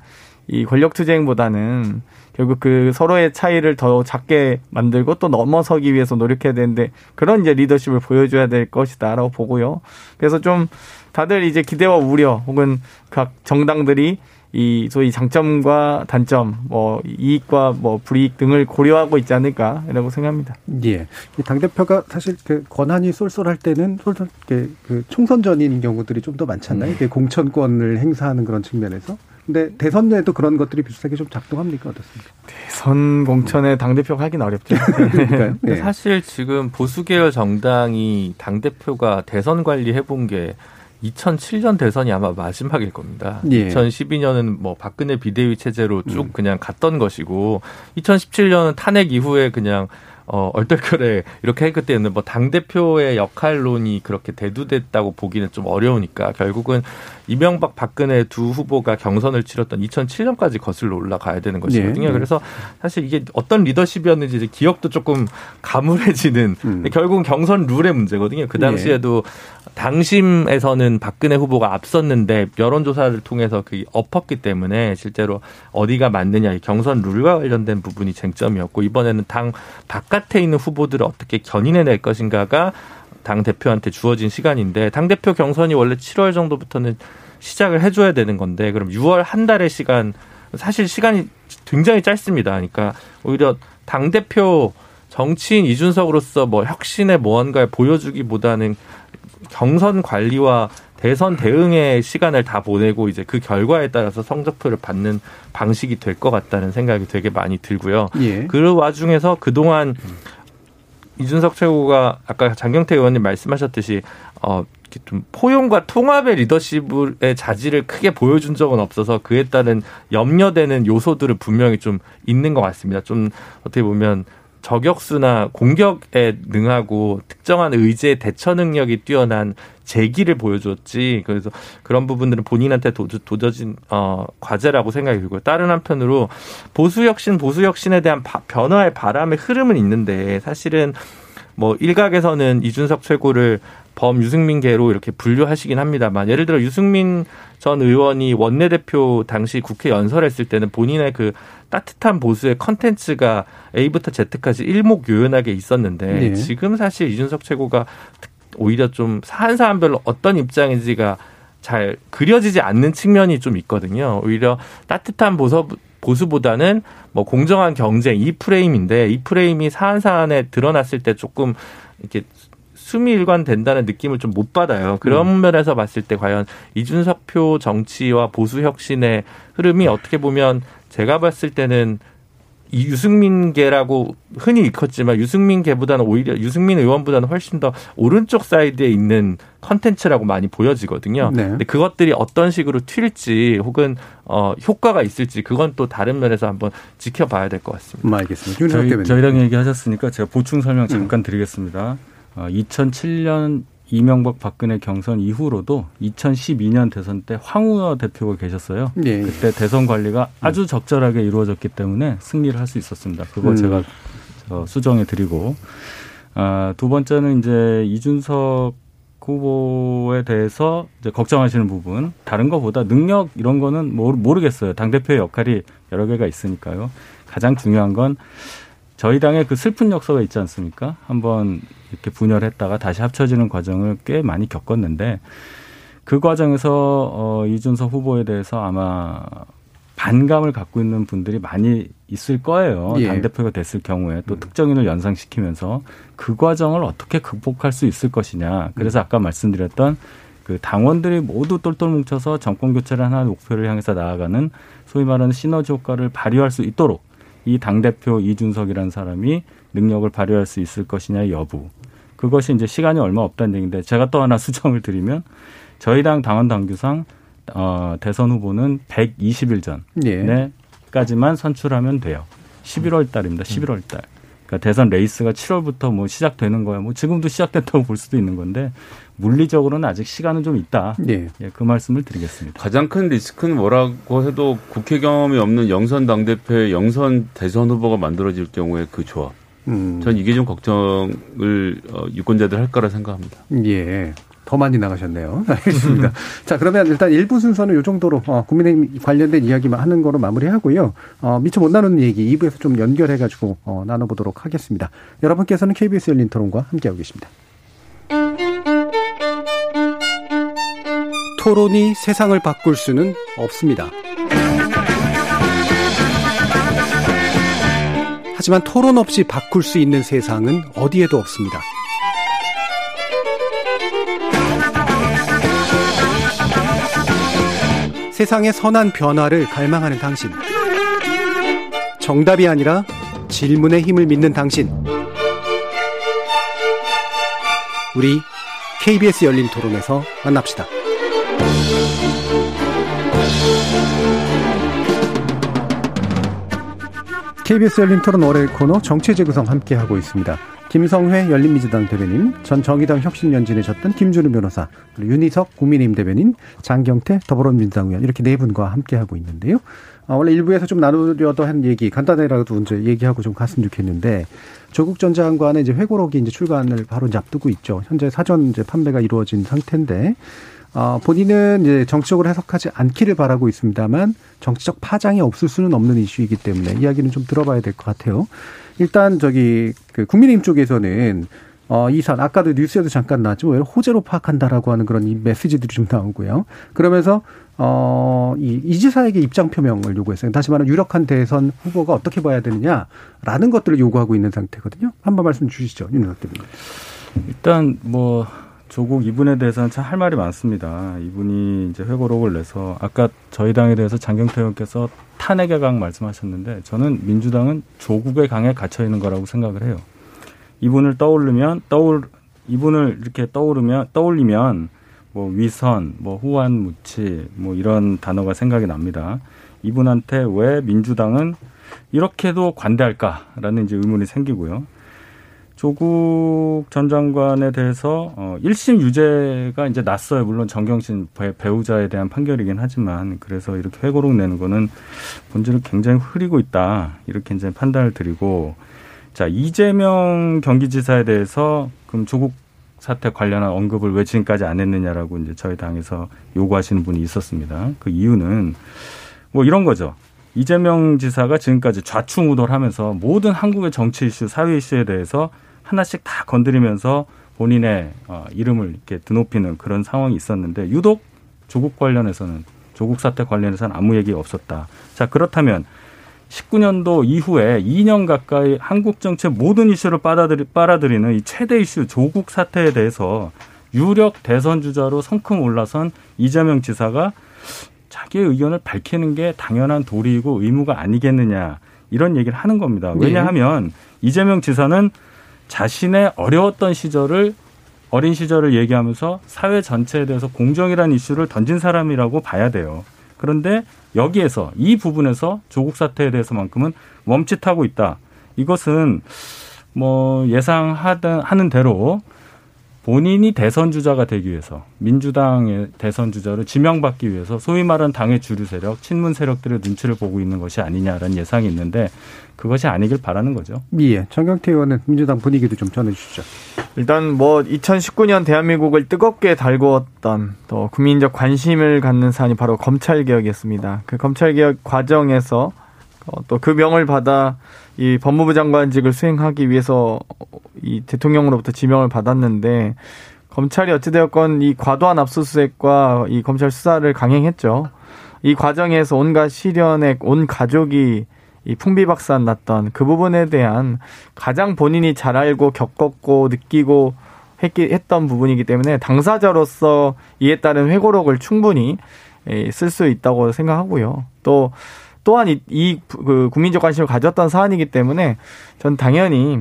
이 권력 투쟁보다는 결국 그 서로의 차이를 더 작게 만들고 또 넘어서기 위해서 노력해야 되는데 그런 이제 리더십을 보여줘야 될 것이다라고 보고요. 그래서 좀 다들 이제 기대와 우려 혹은 각 정당들이 이 소위 장점과 단점, 뭐 이익과 뭐 불이익 등을 고려하고 있지 않을까라고 생각합니다. 예. 당 대표가 사실 그 권한이 쏠쏠할 때는 쏠쏠 그 총선 전인 경우들이 좀 더 많잖아요. 음. 공천권을 행사하는 그런 측면에서. 근데 대선에도 그런 것들이 비슷하게 좀 작동합니까 어떻습니까? 대선 공천에 당 대표가 하긴 어렵죠. 그러니까요. 네. 사실 지금 보수 계열 정당이 당 대표가 대선 관리해 본게 2007년 대선이 아마 마지막일 겁니다. 예. 2012년은 뭐 박근혜 비대위 체제로 쭉 음. 그냥 갔던 것이고 2017년은 탄핵 이후에 그냥 어, 얼떨결에 이렇게 했기 때문에 뭐 당대표의 역할론이 그렇게 대두됐다고 보기는 좀 어려우니까 결국은 이명박 박근혜 두 후보가 경선을 치렀던 2007년까지 거슬러 올라가야 되는 것이거든요. 네. 그래서 사실 이게 어떤 리더십이었는지 기억도 조금 가물해지는 음. 결국은 경선 룰의 문제거든요. 그 당시에도 네. 당심에서는 박근혜 후보가 앞섰는데 여론조사를 통해서 그 엎었기 때문에 실제로 어디가 맞느냐 경선 룰과 관련된 부분이 쟁점이었고 이번에는 당 바깥에 있는 후보들을 어떻게 견인해낼 것인가가 당 대표한테 주어진 시간인데 당 대표 경선이 원래 7월 정도부터는 시작을 해줘야 되는 건데 그럼 6월 한 달의 시간 사실 시간이 굉장히 짧습니다. 그러니까 오히려 당 대표 정치인 이준석으로서 뭐 혁신의 무언가를 보여주기보다는 경선 관리와 대선 대응의 시간을 다 보내고 이제 그 결과에 따라서 성적표를 받는 방식이 될 것 같다는 생각이 되게 많이 들고요. 예. 그 와중에서 그동안 이준석 최고가 아까 장경태 의원님 말씀하셨듯이 어, 좀 포용과 통합의 리더십의 자질을 크게 보여준 적은 없어서 그에 따른 염려되는 요소들을 분명히 좀 있는 것 같습니다. 좀 어떻게 보면 저격수나 공격에 능하고 특정한 의제의 대처 능력이 뛰어난 재기를 보여줬지. 그래서 그런 부분들은 본인한테 도저진 어, 과제라고 생각이 들고요. 다른 한편으로 보수 혁신, 보수 혁신에 대한 바, 변화의 바람의 흐름은 있는데 사실은 뭐 일각에서는 이준석 최고를 범 유승민 계로 이렇게 분류하시긴 합니다만 예를 들어 유승민 전 의원이 원내대표 당시 국회 연설했을 때는 본인의 그 따뜻한 보수의 컨텐츠가 A부터 Z까지 일목요연하게 있었는데 네. 지금 사실 이준석 최고가 오히려 좀 사안 사안별로 어떤 입장인지가 잘 그려지지 않는 측면이 좀 있거든요. 오히려 따뜻한 보수, 보수보다는 뭐 공정한 경쟁 이 프레임인데 이 프레임이 사안 사안에 드러났을 때 조금 이렇게 숨이 일관된다는 느낌을 좀 못 받아요. 그런 음. 면에서 봤을 때 과연 이준석 표 정치와 보수 혁신의 흐름이 어떻게 보면 제가 봤을 때는 이 유승민계라고 흔히 일컫지만 유승민계보다는 오히려 유승민 의원보다는 훨씬 더 오른쪽 사이드에 있는 컨텐츠라고 많이 보여지거든요. 네. 근데 그것들이 어떤 식으로 튈지 혹은 어 효과가 있을지 그건 또 다른 면에서 한번 지켜봐야 될 것 같습니다. 음, 알겠습니다. 저희, 저희랑 얘기하셨으니까 제가 보충 설명 잠깐 음. 드리겠습니다. 어, 2007년 이명박 박근혜 경선 이후로도 2012년 대선 때 황우여 대표가 계셨어요. 네. 그때 대선 관리가 아주 적절하게 이루어졌기 때문에 승리를 할 수 있었습니다. 그거 음. 제가 수정해 드리고 아, 두 번째는 이제 이준석 후보에 대해서 이제 걱정하시는 부분 다른 것보다 능력 이런 거는 모르겠어요. 당 대표의 역할이 여러 개가 있으니까요. 가장 중요한 건 저희 당의 그 슬픈 역사가 있지 않습니까? 한번 이렇게 분열했다가 다시 합쳐지는 과정을 꽤 많이 겪었는데 그 과정에서 어 이준석 후보에 대해서 아마 반감을 갖고 있는 분들이 많이 있을 거예요. 예. 당대표가 됐을 경우에 또 음. 특정인을 연상시키면서 그 과정을 어떻게 극복할 수 있을 것이냐. 그래서 음. 아까 말씀드렸던 그 당원들이 모두 똘똘 뭉쳐서 정권 교체를 하나 목표를 향해서 나아가는 소위 말하는 시너지 효과를 발휘할 수 있도록 이 당대표 이준석이라는 사람이 능력을 발휘할 수 있을 것이냐의 여부. 그것이 이제 시간이 얼마 없다는 얘기인데 제가 또 하나 수정을 드리면 저희 당 당원 당규상 어, 대선 후보는 120일 전에까지만 예. 선출하면 돼요. 11월 달입니다. 11월 달. 그러니까 대선 레이스가 7월부터 뭐 시작되는 거야. 뭐 지금도 시작됐다고 볼 수도 있는 건데 물리적으로는 아직 시간은 좀 있다. 예. 예, 그 말씀을 드리겠습니다. 가장 큰 리스크는 뭐라고 해도 국회 경험이 없는 영선 당대표의 영선 대선 후보가 만들어질 경우에 그 조합. 음. 전 이게 좀 걱정을 어, 유권자들 할 거라 생각합니다. 예. 더 많이 나가셨네요. 알겠습니다. 자, 그러면 일단 1부 순서는 이 정도로 어, 국민의힘 관련된 이야기만 하는 거로 마무리하고요. 어, 미처 못 나누는 얘기 2부에서 좀 연결해가지고 어, 나눠보도록 하겠습니다. 여러분께서는 KBS 열린 토론과 함께하고 계십니다. 토론이 세상을 바꿀 수는 없습니다. 하지만 토론 없이 바꿀 수 있는 세상은 어디에도 없습니다. 세상의 선한 변화를 갈망하는 당신. 정답이 아니라 질문의 힘을 믿는 당신. 우리 KBS 열린 토론에서 만납시다. KBS 열린 토론 월요일 코너 정치 재구성 함께하고 있습니다. 김성회 열린민주당 대변인, 전 정의당 혁신연진에 셨던 김준우 변호사, 그리고 윤희석 국민의힘 대변인, 장경태 더불어민주당 의원 이렇게 네 분과 함께 하고 있는데요. 아, 원래 일부에서 좀 나누려도 한 얘기 간단히라도 이제 얘기하고 좀 갔으면 좋겠는데 조국 전 장관의 이제 회고록이 이제 출간을 바로 이제 앞두고 있죠. 현재 사전 이제 판매가 이루어진 상태인데 어, 본인은 이제 정치적으로 해석하지 않기를 바라고 있습니다만 정치적 파장이 없을 수는 없는 이슈이기 때문에 이야기는 좀 들어봐야 될 것 같아요. 일단 저기 그 국민의힘 쪽에서는 어, 이 산, 아까도 뉴스에도 잠깐 나왔죠. 왜 호재로 파악한다라고 하는 그런 이 메시지들이 좀 나오고요. 그러면서, 어, 이, 이 지사에게 입장 표명을 요구했어요. 다시 말하면 유력한 대선 후보가 어떻게 봐야 되느냐라는 것들을 요구하고 있는 상태거든요. 한번 말씀 주시죠. 윤석 대표님. 일단 뭐, 조국 이분에 대해서는 참 할 말이 많습니다. 이분이 이제 회고록을 내서 아까 저희 당에 대해서 장경태 의원께서 탄핵의 강 말씀하셨는데 저는 민주당은 조국의 강에 갇혀 있는 거라고 생각을 해요. 이분을 떠올르면 떠올 이분을 이렇게 떠오르면 떠올리면 뭐 위선, 뭐 후한 무치 뭐 이런 단어가 생각이 납니다. 이분한테 왜 민주당은 이렇게도 관대할까라는 이제 의문이 생기고요. 조국 전 장관에 대해서 어 1심 유죄가 이제 났어요. 물론 정경심 배우자에 대한 판결이긴 하지만 그래서 이렇게 회고록 내는 거는 본질을 굉장히 흐리고 있다. 이렇게 이제 판단을 드리고 자, 이재명 경기지사에 대해서 그럼 조국 사태 관련한 언급을 왜 지금까지 안 했느냐라고 이제 저희 당에서 요구하시는 분이 있었습니다. 그 이유는 뭐 이런 거죠. 이재명 지사가 지금까지 좌충우돌하면서 모든 한국의 정치 이슈, 사회 이슈에 대해서 하나씩 다 건드리면서 본인의 어, 이름을 이렇게 드높이는 그런 상황이 있었는데 유독 조국 관련해서는 조국 사태 관련해서는 아무 얘기 없었다. 자 그렇다면 19년도 이후에 2년 가까이 한국 정치 모든 이슈를 빨아들이, 빨아들이는 이 최대 이슈 조국 사태에 대해서 유력 대선 주자로 성큼 올라선 이재명 지사가 자기의 의견을 밝히는 게 당연한 도리이고 의무가 아니겠느냐 이런 얘기를 하는 겁니다. 네. 왜냐하면 네. 이재명 지사는 자신의 어려웠던 시절을 어린 시절을 얘기하면서 사회 전체에 대해서 공정이라는 이슈를 던진 사람이라고 봐야 돼요. 그런데 여기에서 이 부분에서 조국 사태에 대해서만큼은 멈칫하고 있다. 이것은 뭐 예상하던 하는 대로 본인이 대선 주자가 되기 위해서 민주당의 대선 주자를 지명받기 위해서 소위 말하는 당의 주류 세력, 친문 세력들의 눈치를 보고 있는 것이 아니냐라는 예상이 있는데 그것이 아니길 바라는 거죠. 예. 정경태 의원은 민주당 분위기도 좀 전해 주시죠. 일단 뭐 2019년 대한민국을 뜨겁게 달구었던 또 국민적 관심을 갖는 사안이 바로 검찰 개혁이었습니다. 그 검찰 개혁 과정에서 어, 또그 명을 받아 이 법무부 장관직을 수행하기 위해서 이 대통령으로부터 지명을 받았는데 검찰이 어찌되었건 이 과도한 압수수색과 이 검찰 수사를 강행했죠. 이 과정에서 온갖 시련에 온 가족이 이 풍비박산 났던 그 부분에 대한 가장 본인이 잘 알고 겪었고 느끼고 했기, 했던 부분이기 때문에 당사자로서 이에 따른 회고록을 충분히 예, 쓸수 있다고 생각하고요. 또 또한 이, 이 그 국민적 관심을 가졌던 사안이기 때문에 전 당연히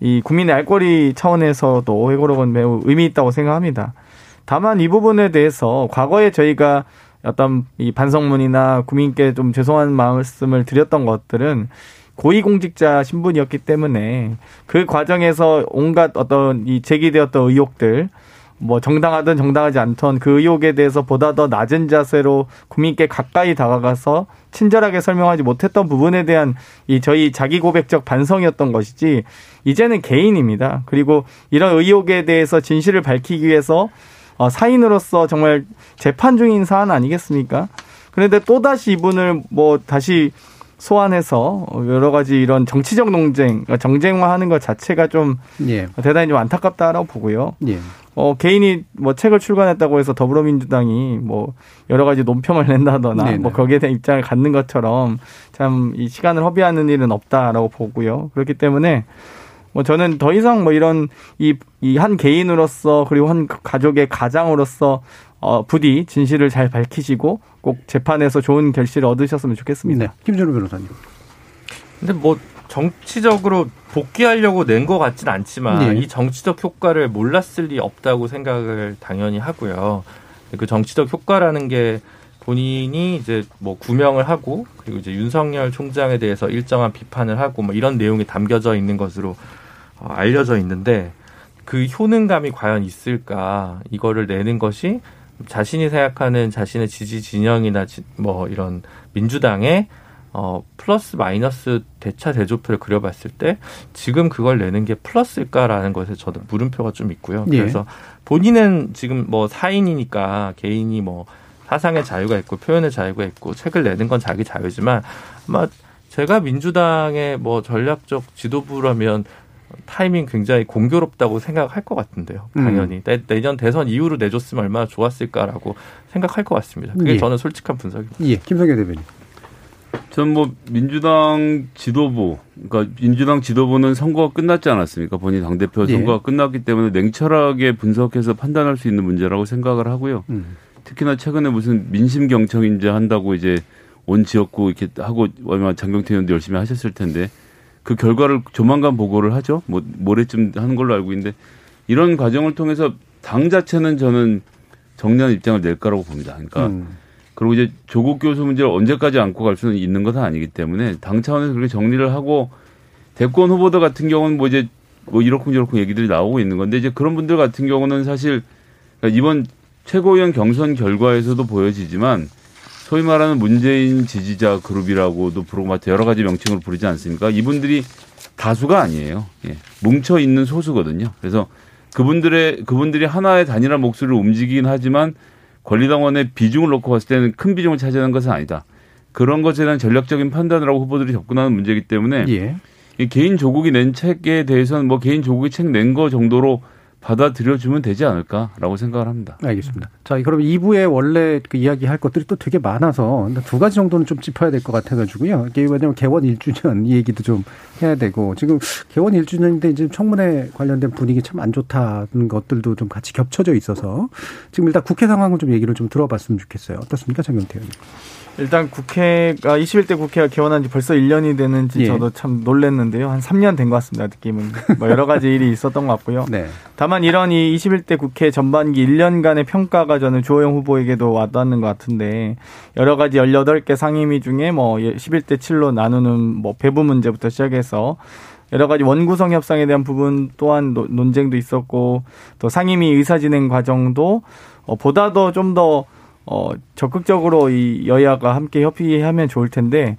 이 국민의 알 권리 차원에서도 회고록은 매우 의미 있다고 생각합니다. 다만 이 부분에 대해서 과거에 저희가 어떤 이 반성문이나 국민께 좀 죄송한 말씀을 드렸던 것들은 고위공직자 신분이었기 때문에 그 과정에서 온갖 어떤 이 제기되었던 의혹들 뭐 정당하든 정당하지 않던 그 의혹에 대해서 보다 더 낮은 자세로 국민께 가까이 다가가서 친절하게 설명하지 못했던 부분에 대한 이 저희 자기 고백적 반성이었던 것이지 이제는 개인입니다. 그리고 이런 의혹에 대해서 진실을 밝히기 위해서 어, 사인으로서 정말 재판 중인 사안 아니겠습니까? 그런데 또다시 이분을 뭐 다시 소환해서 여러 가지 이런 정치적 논쟁, 정쟁화하는 것 자체가 좀 예. 대단히 좀 안타깝다라고 보고요. 예. 어, 개인이 뭐 책을 출간했다고 해서 더불어민주당이 뭐 여러 가지 논평을 낸다거나 네네. 뭐 거기에 대한 입장을 갖는 것처럼 참 이 시간을 허비하는 일은 없다라고 보고요. 그렇기 때문에 뭐 저는 더 이상 뭐 이런 이 이 한 개인으로서 그리고 한 가족의 가장으로서 어 부디 진실을 잘 밝히시고 꼭 재판에서 좋은 결실을 얻으셨으면 좋겠습니다. 네. 김준호 변호사님. 근데 뭐 정치적으로 복귀하려고 낸 것 같진 않지만 네. 이 정치적 효과를 몰랐을 리 없다고 생각을 당연히 하고요. 그 정치적 효과라는 게 본인이 이제 뭐 구명을 하고 그리고 이제 윤석열 총장에 대해서 일정한 비판을 하고 뭐 이런 내용이 담겨져 있는 것으로 어, 알려져 있는데 그 효능감이 과연 있을까 이거를 내는 것이 자신이 생각하는 자신의 지지 진영이나 뭐 이런 민주당의 어, 플러스 마이너스 대차 대조표를 그려봤을 때 지금 그걸 내는 게 플러스일까라는 것에 저도 물음표가 좀 있고요. 예. 그래서 본인은 지금 뭐 사인이니까 개인이 뭐 사상의 자유가 있고 표현의 자유가 있고 책을 내는 건 자기 자유지만 아마 제가 민주당의 뭐 전략적 지도부라면 타이밍 굉장히 공교롭다고 생각할 것 같은데요. 음. 당연히 음. 내 년 대선 이후로 내줬으면 얼마나 좋았을까라고 생각할 것 같습니다. 그게 예. 저는 솔직한 분석입니다. 예, 김성현 대변인. 전뭐 민주당 지도부, 그러니까 민주당 지도부는 선거가 끝났지 않았습니까? 본인 당 대표 예. 선거가 예. 끝났기 때문에 냉철하게 분석해서 판단할 수 있는 문제라고 생각을 하고요. 음. 특히나 최근에 무슨 민심 경청 인제 한다고 이제 온 지역구 이렇게 하고 얼마 장경태 의원도 열심히 하셨을 텐데 그 결과를 조만간 보고를 하죠. 뭐 모레쯤 하는 걸로 알고 있는데 이런 과정을 통해서 당 자체는 저는 정리한 입장을 낼 거라고 봅니다. 그러니까 음. 그리고 이제 조국 교수 문제를 언제까지 안고 갈 수는 있는 것은 아니기 때문에 당 차원에서 그렇게 정리를 하고 대권 후보들 같은 경우는 뭐 이제 뭐 이렇고 저렇고 얘기들이 나오고 있는 건데 이제 그런 분들 같은 경우는 사실 그러니까 이번 최고위원 경선 결과에서도 보여지지만 소위 말하는 문재인 지지자 그룹이라고도 부르고 여러 가지 명칭으로 부르지 않습니까? 이분들이 다수가 아니에요. 예. 뭉쳐 있는 소수거든요. 그래서 그분들의 그분들이 하나의 단일한 목소리를 움직이긴 하지만 권리당원의 비중을 놓고 봤을 때는 큰 비중을 차지하는 것은 아니다. 그런 것에 대한 전략적인 판단을 하고 후보들이 접근하는 문제이기 때문에 예. 개인 조국이 낸 책에 대해서는 뭐 개인 조국이 책 낸 거 정도로 받아들여주면 되지 않을까라고 생각을 합니다. 알겠습니다. 자, 그럼 2부에 원래 그 이야기 할 것들이 또 되게 많아서 두 가지 정도는 좀 짚어야 될 것 같아가지고요. 이게 왜냐면 개원 1주년 이 얘기도 좀 해야 되고 지금 개원 1주년인데 이제 청문회 관련된 분위기 참 안 좋다는 것들도 좀 같이 겹쳐져 있어서 지금 일단 국회 상황을 좀 얘기를 좀 들어봤으면 좋겠어요. 어떻습니까, 장경태 의원님? 일단 국회가 21대 국회가 개원한 지 벌써 1년이 되는지 예. 저도 참 놀랐는데요. 한 3년 된 것 같습니다. 느낌은. 뭐 여러 가지 일이 있었던 것 같고요. 네. 다만 이런 이 21대 국회 전반기 1년간의 평가가 저는 주호영 후보에게도 와닿는 것 같은데 여러 가지 18개 상임위 중에 뭐 11대 7로 나누는 뭐 배부 문제부터 시작해서 여러 가지 원구성 협상에 대한 부분 또한 논쟁도 있었고 또 상임위 의사 진행 과정도 어, 보다 더 좀더 어, 적극적으로 이 여야가 함께 협의하면 좋을 텐데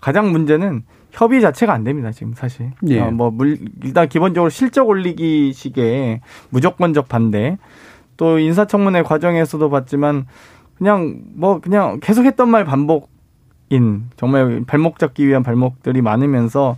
가장 문제는 협의 자체가 안 됩니다, 지금 사실. 예. 어, 뭐, 물, 일단 기본적으로 실적 올리기 식의 무조건적 반대. 또 인사청문회 과정에서도 봤지만 그냥 뭐 그냥 계속 했던 말 반복인 정말 발목 잡기 위한 발목들이 많으면서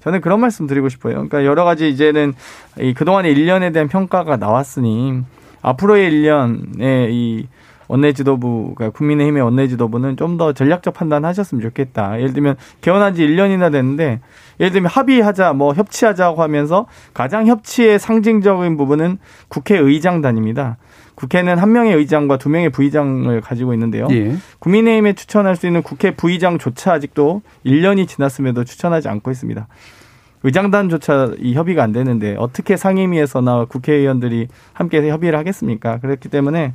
저는 그런 말씀 드리고 싶어요. 그러니까 여러 가지 이제는 이 그동안의 1년에 대한 평가가 나왔으니 앞으로의 1년의 이 원내 지도부가 국민의힘의 원내 지도부는 좀 더 전략적 판단하셨으면 좋겠다. 예를 들면 개헌한 지 1년이나 됐는데 예를 들면 합의하자 뭐 협치하자고 하면서 가장 협치의 상징적인 부분은 국회의장단입니다. 국회는 한 명의 의장과 두 명의 부의장을 가지고 있는데요. 예. 국민의힘에 추천할 수 있는 국회 부의장조차 아직도 1년이 지났음에도 추천하지 않고 있습니다. 의장단조차 이 협의가 안 되는데 어떻게 상임위에서나 국회의원들이 함께 협의를 하겠습니까? 그렇기 때문에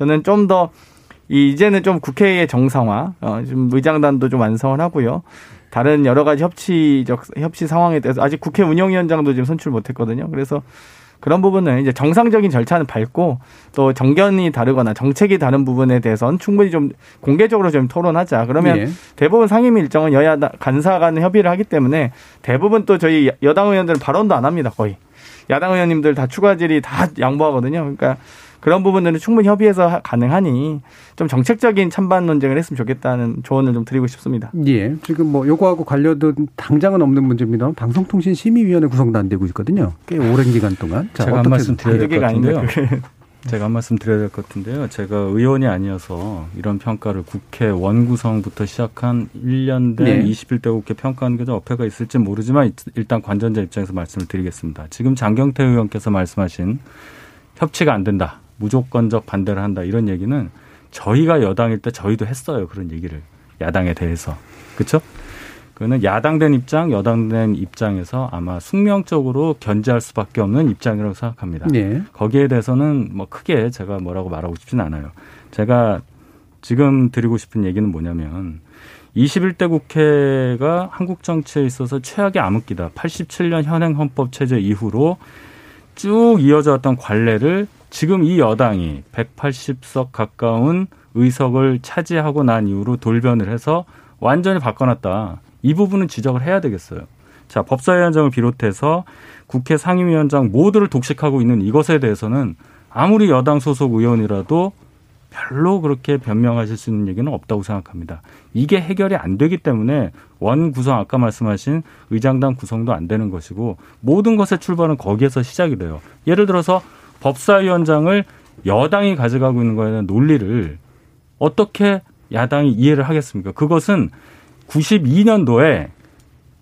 저는 좀 더 이제는 좀 국회의 정상화, 어, 좀 의장단도 좀 완성을 하고요. 다른 여러 가지 협치적 협치 상황에 대해서 아직 국회 운영위원장도 지금 선출 못했거든요. 그래서 그런 부분은 이제 정상적인 절차는 밟고 또 정견이 다르거나 정책이 다른 부분에 대해서는 충분히 좀 공개적으로 좀 토론하자. 그러면 예. 대부분 상임위 일정은 여야 간사 간 협의를 하기 때문에 대부분 또 저희 여당 의원들은 발언도 안 합니다. 거의. 야당 의원님들 다 추가 질의 다 양보하거든요. 그러니까 그런 부분들은 충분히 협의해서 가능하니 좀 정책적인 찬반 논쟁을 했으면 좋겠다는 조언을 좀 드리고 싶습니다. 예. 지금 뭐 요거하고 관련된 당장은 없는 문제입니다. 방송통신심의위원회 구성도 안 되고 있거든요. 꽤 오랜 기간 동안. 자, 제가 한 말씀 드려야 될 것 같은데요. 제가 한 말씀 드려야 될 것 같은데요. 제가 의원이 아니어서 이런 평가를 국회 원구성부터 시작한 1년 된 네. 21대 국회 평가하는 게 좀 어폐가 있을지 모르지만 일단 관전자 입장에서 말씀을 드리겠습니다. 지금 장경태 의원께서 말씀하신 협치가 안 된다. 무조건적 반대를 한다 이런 얘기는 저희가 여당일 때 저희도 했어요 그런 얘기를 야당에 대해서 그렇죠? 그거는 야당된 입장, 여당된 입장에서 아마 숙명적으로 견제할 수밖에 없는 입장이라고 생각합니다. 네. 거기에 대해서는 뭐 크게 제가 뭐라고 말하고 싶진 않아요. 제가 지금 드리고 싶은 얘기는 뭐냐면 21대 국회가 한국 정치에 있어서 최악의 암흑기다. 87년 현행 헌법 체제 이후로 쭉 이어져 왔던 관례를 지금 이 여당이 180석 가까운 의석을 차지하고 난 이후로 돌변을 해서 완전히 바꿔놨다. 이 부분은 지적을 해야 되겠어요. 자, 법사위원장을 비롯해서 국회 상임위원장 모두를 독식하고 있는 이것에 대해서는 아무리 여당 소속 의원이라도 별로 그렇게 변명하실 수 있는 얘기는 없다고 생각합니다. 이게 해결이 안 되기 때문에 원 구성 아까 말씀하신 의장당 구성도 안 되는 것이고 모든 것의 출발은 거기에서 시작이 돼요. 예를 들어서 법사위원장을 여당이 가져가고 있는 거에 대한 논리를 어떻게 야당이 이해를 하겠습니까? 그것은 92년도에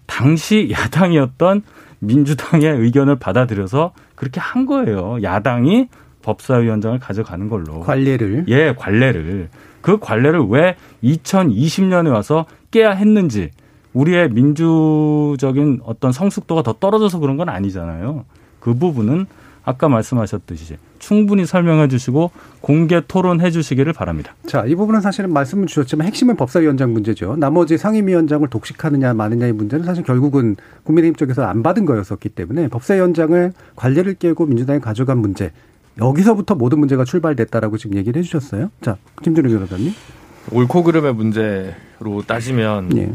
당시 야당이었던 민주당의 의견을 받아들여서 그렇게 한 거예요. 야당이 법사위원장을 가져가는 걸로. 관례를. 예, 관례를. 그 관례를 왜 2020년에 와서 깨야 했는지 우리의 민주적인 어떤 성숙도가 더 떨어져서 그런 건 아니잖아요. 그 부분은 아까 말씀하셨듯이 충분히 설명해 주시고 공개 토론해 주시기를 바랍니다. 자, 이 부분은 사실은 말씀을 주셨지만 핵심은 법사위원장 문제죠. 나머지 상임위원장을 독식하느냐 마느냐의 문제는 사실 결국은 국민의힘 쪽에서 안 받은 거였었기 때문에 법사위원장을 관례를 깨고 민주당이 가져간 문제 여기서부터 모든 문제가 출발됐다라고 지금 얘기를 해주셨어요. 자, 김준우 변호사님. 옳고 그름의 문제로 따지면 네.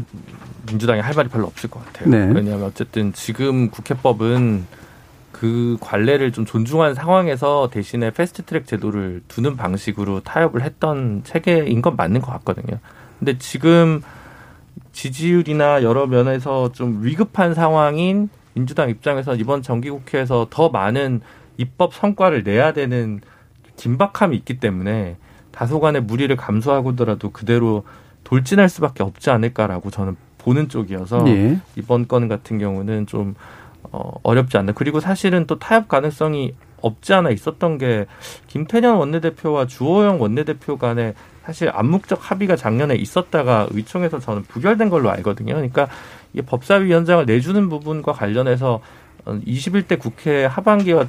민주당이 할 말이 별로 없을 것 같아요. 네. 왜냐하면 어쨌든 지금 국회법은 그 관례를 좀 존중한 상황에서 대신에 패스트트랙 제도를 두는 방식으로 타협을 했던 체계인 건 맞는 것 같거든요. 근데 지금 지지율이나 여러 면에서 좀 위급한 상황인 민주당 입장에서 이번 정기국회에서 더 많은 입법 성과를 내야 되는 긴박함이 있기 때문에 다소간의 무리를 감수하고더라도 그대로 돌진할 수밖에 없지 않을까라고 저는 보는 쪽이어서 네. 이번 건 같은 경우는 좀 어, 어렵지 않나. 그리고 사실은 또 타협 가능성이 없지 않아 있었던 게 김태년 원내대표와 주호영 원내대표 간에 사실 암묵적 합의가 작년에 있었다가 의총에서 저는 부결된 걸로 알거든요. 그러니까 이 법사위원장을 내주는 부분과 관련해서 21대 국회 하반기와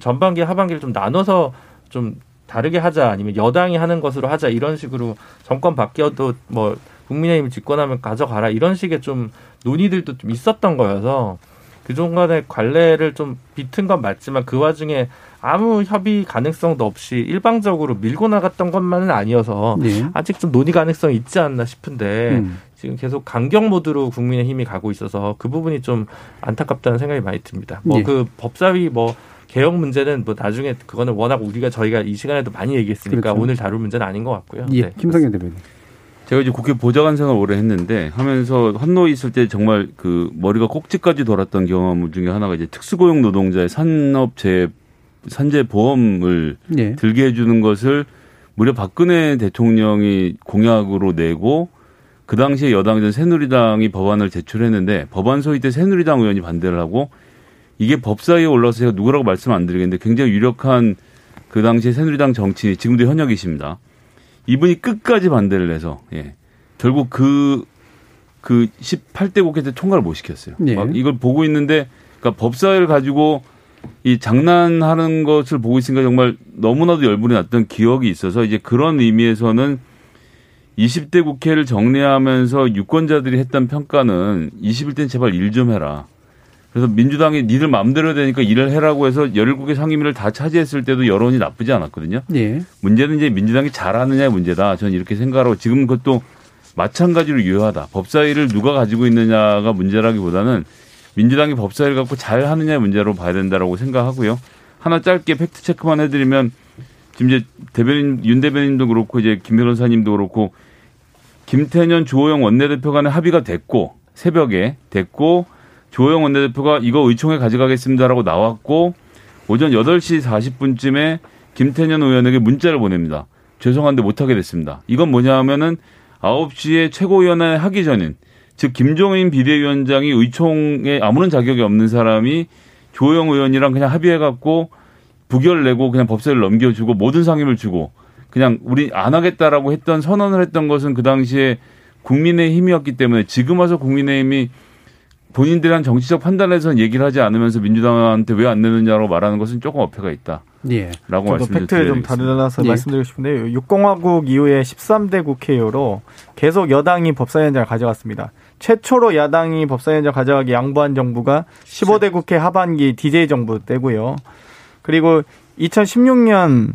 전반기 하반기를 좀 나눠서 좀 다르게 하자 아니면 여당이 하는 것으로 하자 이런 식으로 정권 바뀌어도 뭐 국민의힘이 집권하면 가져가라 이런 식의 좀 논의들도 좀 있었던 거여서 그중간에 관례를 좀 비튼 건 맞지만 그 와중에 아무 협의 가능성도 없이 일방적으로 밀고 나갔던 것만은 아니어서 네. 아직 좀 논의 가능성이 있지 않나 싶은데 음. 지금 계속 강경 모드로 국민의 힘이 가고 있어서 그 부분이 좀 안타깝다는 생각이 많이 듭니다. 뭐그 네. 그 법사위 뭐 개혁 문제는 뭐 나중에 그거는 워낙 우리가 저희가 이 시간에도 많이 얘기했으니까 그렇죠. 오늘 다룰 문제는 아닌 것 같고요. 예, 네, 김성현 대변인. 제가 이제 국회 보좌관 생활 오래 했는데 하면서 환노에 있을 때 정말 그 머리가 꼭지까지 돌았던 경험 중에 하나가 이제 특수고용 노동자의 산업재 산재 보험을 예. 들게 해주는 것을 무려 박근혜 대통령이 공약으로 내고 그 당시에 여당이던 새누리당이 법안을 제출했는데 법안 소위 때 새누리당 의원이 반대를 하고 이게 법사위에 올라서 제가 누구라고 말씀 안 드리겠는데 굉장히 유력한 그 당시에 새누리당 정치인 지금도 현역이십니다. 이분이 끝까지 반대를 해서 예. 결국 그, 그 18대 국회 때 총괄을 못 시켰어요. 예. 막 이걸 보고 있는데 그러니까 법사위를 가지고 이 장난하는 것을 보고 있으니까 정말 너무나도 열불이 났던 기억이 있어서 이제 그런 의미에서는 20대 국회를 정리하면서 유권자들이 했던 평가는 21대는 제발 일 좀 해라. 그래서 민주당이 니들 마음대로 되니까 일을 해라고 해서 17개 상임위를 다 차지했을 때도 여론이 나쁘지 않았거든요. 예. 문제는 이제 민주당이 잘하느냐의 문제다. 저는 이렇게 생각하고 지금 그것도 마찬가지로 유효하다. 법사위를 누가 가지고 있느냐가 문제라기보다는 민주당이 법사위를 갖고 잘 하느냐의 문제로 봐야 된다라고 생각하고요. 하나 짧게 팩트 체크만 해드리면 지금 이제 대변인 윤 대변인도 그렇고 이제 김 변호사님도 그렇고 김태년 주호영 원내대표 간에 합의가 됐고 새벽에 됐고 조영 원내대표가 이거 의총에 가져가겠습니다라고 나왔고 오전 8시 40분쯤에 김태년 의원에게 문자를 보냅니다. 죄송한데 못하게 됐습니다. 이건 뭐냐 하면은 9시에 최고위원회 하기 전인 즉 김종인 비대위원장이 의총에 아무런 자격이 없는 사람이 조영 의원이랑 그냥 합의해갖고 부결 내고 그냥 법사위를 넘겨주고 모든 상임을 주고 그냥 우리 안 하겠다라고 했던 선언을 했던 것은 그 당시에 국민의 힘이었기 때문에 지금 와서 국민의 힘이 본인들한 정치적 판단에서 얘기를 하지 않으면서 민주당한테 왜 안 내느냐고 말하는 것은 조금 어폐가 있다. 예. 라고 저도 팩트에 좀 다르다서 예. 말씀드리고 싶은데 6공화국 이후에 13대 국회의원으로 계속 여당이 법사위원장을 가져갔습니다. 최초로 야당이 법사위원장 가져가기 양보한 정부가 15대 국회 하반기 DJ 정부 때고요. 그리고 2016년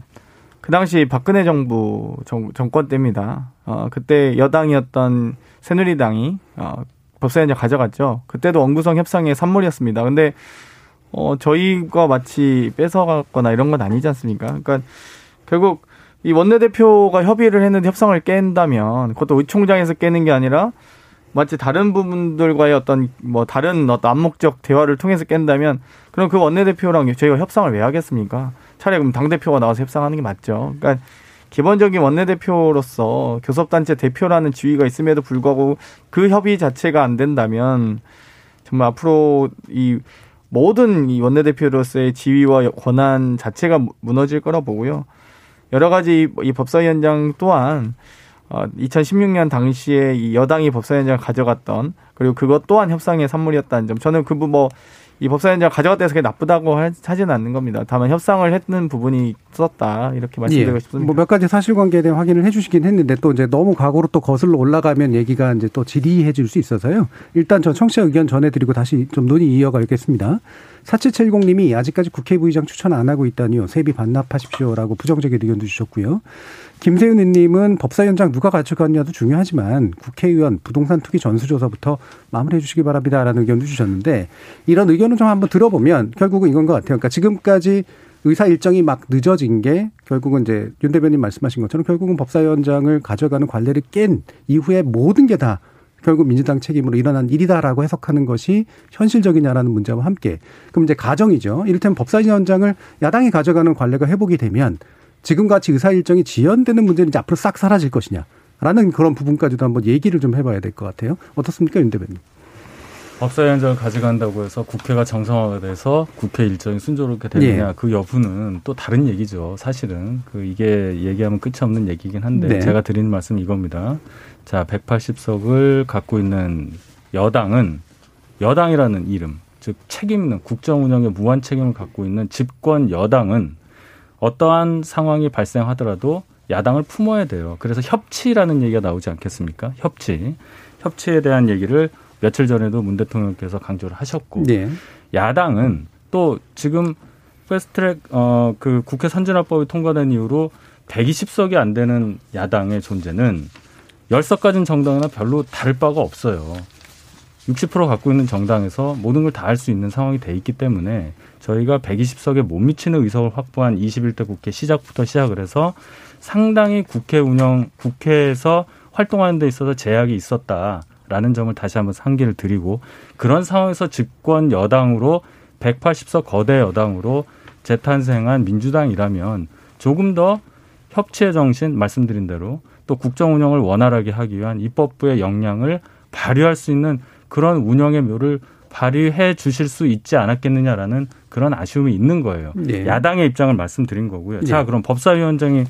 그 당시 박근혜 정부 정, 정권 때입니다. 어, 그때 여당이었던 새누리당이 어, 법사위원장 가져갔죠. 그때도 원구성 협상의 산물이었습니다. 근데 어 저희가 마치 뺏어갔거나 이런 건 아니지 않습니까? 그러니까 결국 이 원내대표가 협의를 했는데 협상을 깬다면 그것도 의총장에서 깨는 게 아니라 마치 다른 부분들과의 어떤 뭐 다른 어떤 암묵적 대화를 통해서 깬다면 그럼 그 원내대표랑 저희가 협상을 왜 하겠습니까? 차라리 그럼 당대표가 나와서 협상하는 게 맞죠. 그러니까 기본적인 원내대표로서 교섭단체 대표라는 지위가 있음에도 불구하고 그 협의 자체가 안 된다면 정말 앞으로 이 모든 이 원내대표로서의 지위와 권한 자체가 무너질 거라 보고요. 여러 가지 이 법사위원장 또한 어 2016년 당시에 이 여당이 법사위원장을 가져갔던 그리고 그것 또한 협상의 산물이었다는 점 저는 그뭐 이 법사위원장 가져갔다 해서 그게 나쁘다고 하지는 않는 겁니다. 다만 협상을 했는 부분이 있었다 이렇게 말씀드리고 예. 싶습니다. 뭐 몇 가지 사실관계에 대한 확인을 해주시긴 했는데 또 이제 너무 과거로 또 거슬러 올라가면 얘기가 이제 또 지리해질 수 있어서요. 일단 저 청취자 의견 전해드리고 다시 좀 논의 이어가겠습니다. 4770님이 아직까지 국회 부의장 추천 안 하고 있다니요. 세비 반납하십시오라고 부정적인 의견도 주셨고요. 김세윤 의원님은 법사위원장 누가 가져갔냐도 중요하지만 국회의원 부동산 투기 전수조사부터 마무리해 주시기 바랍니다라는 의견도 주셨는데 이런 의견을 좀 한번 들어보면 결국은 이건 것 같아요. 그러니까 지금까지 의사 일정이 막 늦어진 게 결국은 이제 윤 대변인 말씀하신 것처럼 결국은 법사위원장을 가져가는 관례를 깬 이후에 모든 게 다 결국 민주당 책임으로 일어난 일이다라고 해석하는 것이 현실적이냐라는 문제와 함께 그럼 이제 가정이죠. 이를테면 법사위원장을 야당이 가져가는 관례가 회복이 되면 지금같이 의사 일정이 지연되는 문제는 이제 앞으로 싹 사라질 것이냐. 라는 그런 부분까지도 한번 얘기를 좀 해봐야 될 것 같아요. 어떻습니까, 윤 대변인? 법사위원장을 가져간다고 해서 국회가 정상화가 돼서 국회 일정이 순조롭게 되느냐 예. 그 여부는 또 다른 얘기죠. 사실은 그 이게 얘기하면 끝이 없는 얘기긴 한데 네. 제가 드리는 말씀은 이겁니다. 자, 180석을 갖고 있는 여당은 여당이라는 이름, 즉 책임 있는 국정 운영에 무한 책임을 갖고 있는 집권 여당은 어떠한 상황이 발생하더라도 야당을 품어야 돼요. 그래서 협치라는 얘기가 나오지 않겠습니까? 협치. 협치에 대한 얘기를 며칠 전에도 문 대통령께서 강조를 하셨고 네. 야당은 또 지금 패스트트랙 어 그 국회 선진화법이 통과된 이후로 120석이 안 되는 야당의 존재는 10석 가진 정당이나 별로 다를 바가 없어요. 60% 갖고 있는 정당에서 모든 걸 다 할 수 있는 상황이 돼 있기 때문에 저희가 120석에 못 미치는 의석을 확보한 21대 국회 시작부터 시작을 해서 상당히 국회 운영, 국회에서 활동하는 데 있어서 제약이 있었다라는 점을 다시 한번 상기를 드리고 그런 상황에서 집권 여당으로 180석 거대 여당으로 재탄생한 민주당이라면 조금 더 협치의 정신 말씀드린 대로 또 국정 운영을 원활하게 하기 위한 입법부의 역량을 발휘할 수 있는 그런 운영의 묘를 발휘해 주실 수 있지 않았겠느냐라는 그런 아쉬움이 있는 거예요. 네. 야당의 입장을 말씀드린 거고요. 네. 자, 그럼 법사위원장이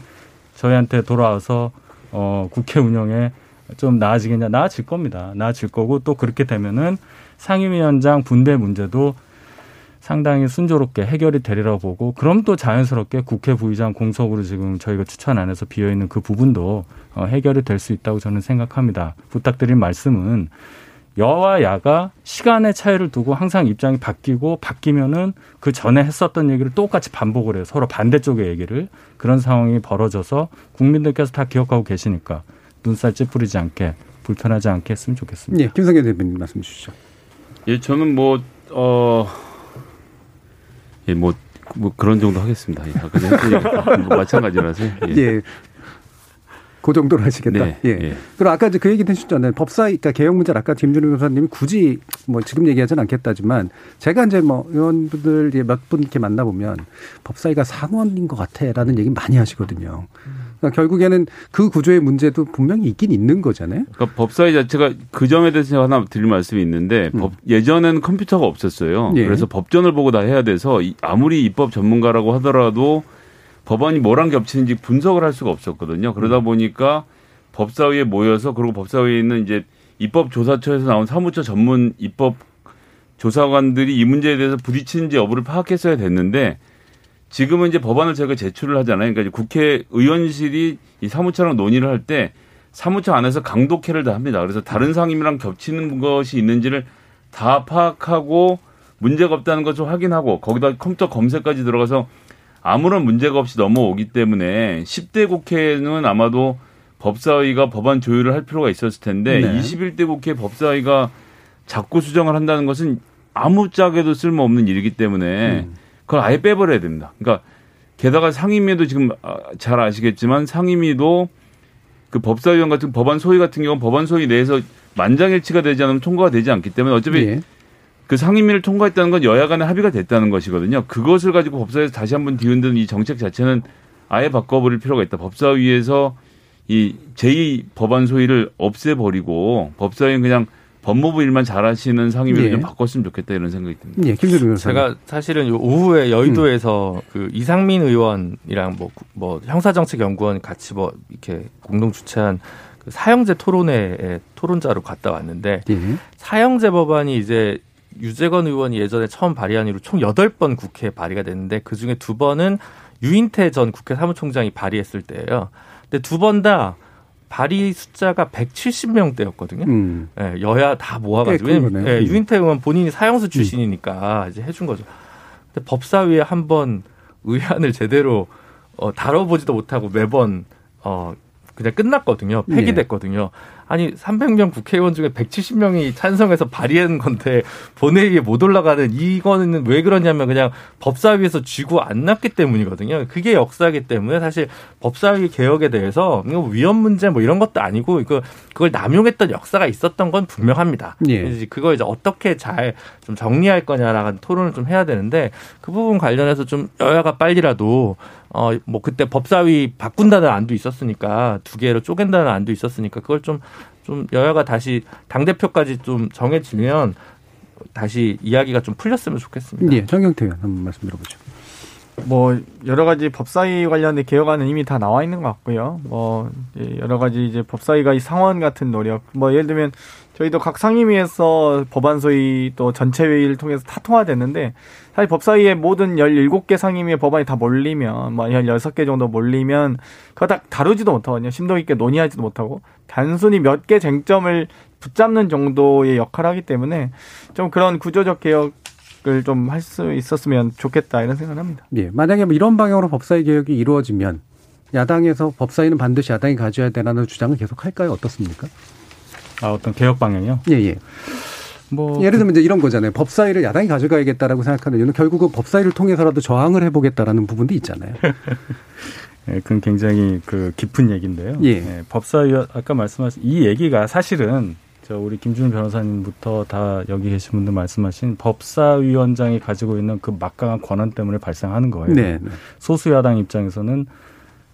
저희한테 돌아와서 어, 국회 운영에 좀 나아지겠냐? 나아질 겁니다. 나아질 거고 또 그렇게 되면은 상임위원장 분배 문제도 상당히 순조롭게 해결이 되리라고 보고 그럼 또 자연스럽게 국회 부의장 공석으로 지금 저희가 추천 안에서 비어 있는 그 부분도 어, 해결이 될 수 있다고 저는 생각합니다. 부탁드린 말씀은 여와 야가 시간의 차이를 두고 항상 입장이 바뀌고 바뀌면은 그 전에 했었던 얘기를 똑같이 반복을 해요. 서로 반대쪽의 얘기를 그런 상황이 벌어져서 국민들께서 다 기억하고 계시니까 눈살 찌푸리지 않게 불편하지 않게 했으면 좋겠습니다. 예, 김성현 대표님 말씀 주시죠. 예, 저는 뭐 어. 예, 뭐, 뭐 그런 정도 하겠습니다. 예, 아까 뭐 마찬가지라서. 예. 예. 그 정도로 하시겠다. 네, 예. 예. 그럼 아까 그 얘기 해주셨잖아요. 법사위, 그러니까 개혁 문제를 아까 김준우 변호사님이 굳이 뭐 지금 얘기하지는 않겠다지만 제가 이제 뭐 의원분들 몇 분 이렇게 만나보면 법사위가 상원인 것 같아 라는 얘기 많이 하시거든요. 그러니까 결국에는 그 구조의 문제도 분명히 있긴 있는 거잖아요. 그러니까 법사위 자체가 그 점에 대해서 하나 드릴 말씀이 있는데 음. 법, 예전에는 컴퓨터가 없었어요. 예. 그래서 법전을 보고 다 해야 돼서 아무리 입법 전문가라고 하더라도 법안이 뭐랑 겹치는지 분석을 할 수가 없었거든요. 그러다 음. 보니까 법사위에 모여서 그리고 법사위에 있는 이제 입법조사처에서 나온 사무처 전문 입법 조사관들이 이 문제에 대해서 부딪히는지 여부를 파악했어야 됐는데 지금은 이제 법안을 제가 제출을 하잖아요. 그러니까 국회의원실이 이 사무처랑 논의를 할 때 사무처 안에서 강독회를 다 합니다. 그래서 다른 상임이랑 겹치는 것이 있는지를 다 파악하고 문제가 없다는 것을 확인하고 거기다 컴퓨터 검색까지 들어가서 아무런 문제가 없이 넘어오기 때문에 10대 국회는 아마도 법사위가 법안 조율을 할 필요가 있었을 텐데 네. 21대 국회 법사위가 자꾸 수정을 한다는 것은 아무짝에도 쓸모없는 일이기 때문에 음. 그걸 아예 빼버려야 됩니다. 그러니까 게다가 상임위도 지금 아, 잘 아시겠지만 상임위도 그 법사위원 같은 법안 소위 같은 경우는 법안 소위 내에서 만장일치가 되지 않으면 통과가 되지 않기 때문에 어차피 예. 그 상임위를 통과했다는 건 여야 간에 합의가 됐다는 것이거든요. 그것을 가지고 법사위에서 다시 한번 뒤흔드는 이 정책 자체는 아예 바꿔버릴 필요가 있다. 법사위에서 이 제2 법안 소위를 없애버리고 법사위는 그냥 법무부 일만 잘하시는 상임위를 예. 좀 바꿨으면 좋겠다 이런 생각이 듭니다. 예, 김 제가 사실은 오후에 여의도에서 음. 그 이상민 의원이랑 뭐, 뭐 형사정책연구원 같이 뭐 이렇게 공동 주최한 그 사형제 토론회에 토론자로 갔다 왔는데 예. 사형제 법안이 이제 유재건 의원이 예전에 처음 발의한 이후로 총 여덟 번 국회에 발의가 됐는데 그중에 두 번은 유인태 전 국회 사무총장이 발의했을 때예요. 근데 두 번 다 발의 숫자가 170명대였거든요. 음. 네, 여야 다 모아가지고. 네, 네, 유인태 의원 본인이 사형수 출신이니까 음. 이제 해준 거죠. 근데 법사위에 한 번 의안을 제대로 어, 다뤄보지도 못하고 매번 어, 그냥 끝났거든요. 폐기됐거든요. 네. 아니 300명 국회의원 중에 170명이 찬성해서 발의한 건데 본회의에 못 올라가는 이거는 왜 그러냐면 그냥 법사위에서 쥐고 안 났기 때문이거든요. 그게 역사기 때문에 사실 법사위 개혁에 대해서 위헌 문제 뭐 이런 것도 아니고 그 그걸 남용했던 역사가 있었던 건 분명합니다. 예. 그거 이제 어떻게 잘 좀 정리할 거냐라는 토론을 좀 해야 되는데 그 부분 관련해서 좀 여야가 빨리라도 어, 뭐 그때 법사위 바꾼다는 안도 있었으니까 두 개로 쪼갠다는 안도 있었으니까 그걸 좀, 좀 여야가 다시 당대표까지 좀 정해지면 다시 이야기가 좀 풀렸으면 좋겠습니다. 네, 정경태 의원 한번 말씀 들어보죠. 뭐 여러 가지 법사위 관련된 개혁안은 이미 다 나와 있는 것 같고요. 뭐 여러 가지 이제 법사위가 이 상원 같은 노력, 뭐 예를 들면 저희도 각 상임위에서 법안 소위 또 전체 회의를 통해서 다 통화됐는데 사실 법사위에 모든 17개 상임위의 법안이 다 몰리면 뭐 16개 정도 몰리면 그거 다 다루지도 못하거든요. 심도 있게 논의하지도 못하고 단순히 몇 개 쟁점을 붙잡는 정도의 역할을 하기 때문에 좀 그런 구조적 개혁 을 좀 할 수 있었으면 좋겠다 이런 생각을 합니다. 예. 만약에 뭐 이런 방향으로 법사위 개혁이 이루어지면 야당에서 법사위는 반드시 야당이 가져야 되라는 주장을 계속 할까요? 어떻습니까? 아, 어떤 개혁 방향이요? 예, 예. 뭐 예를 들면 이제 이런 거잖아요. 법사위를 야당이 가져가야겠다라고 생각하는 이유는 결국은 법사위를 통해서라도 저항을 해보겠다라는 부분도 있잖아요. 예, 그건 굉장히 그 깊은 얘기인데요. 예. 예, 법사위원 아까 말씀하신 이 얘기가 사실은 저 우리 김준우 변호사님부터 다 여기 계신 분들 말씀하신 법사위원장이 가지고 있는 그 막강한 권한 때문에 발생하는 거예요. 네. 네. 소수 야당 입장에서는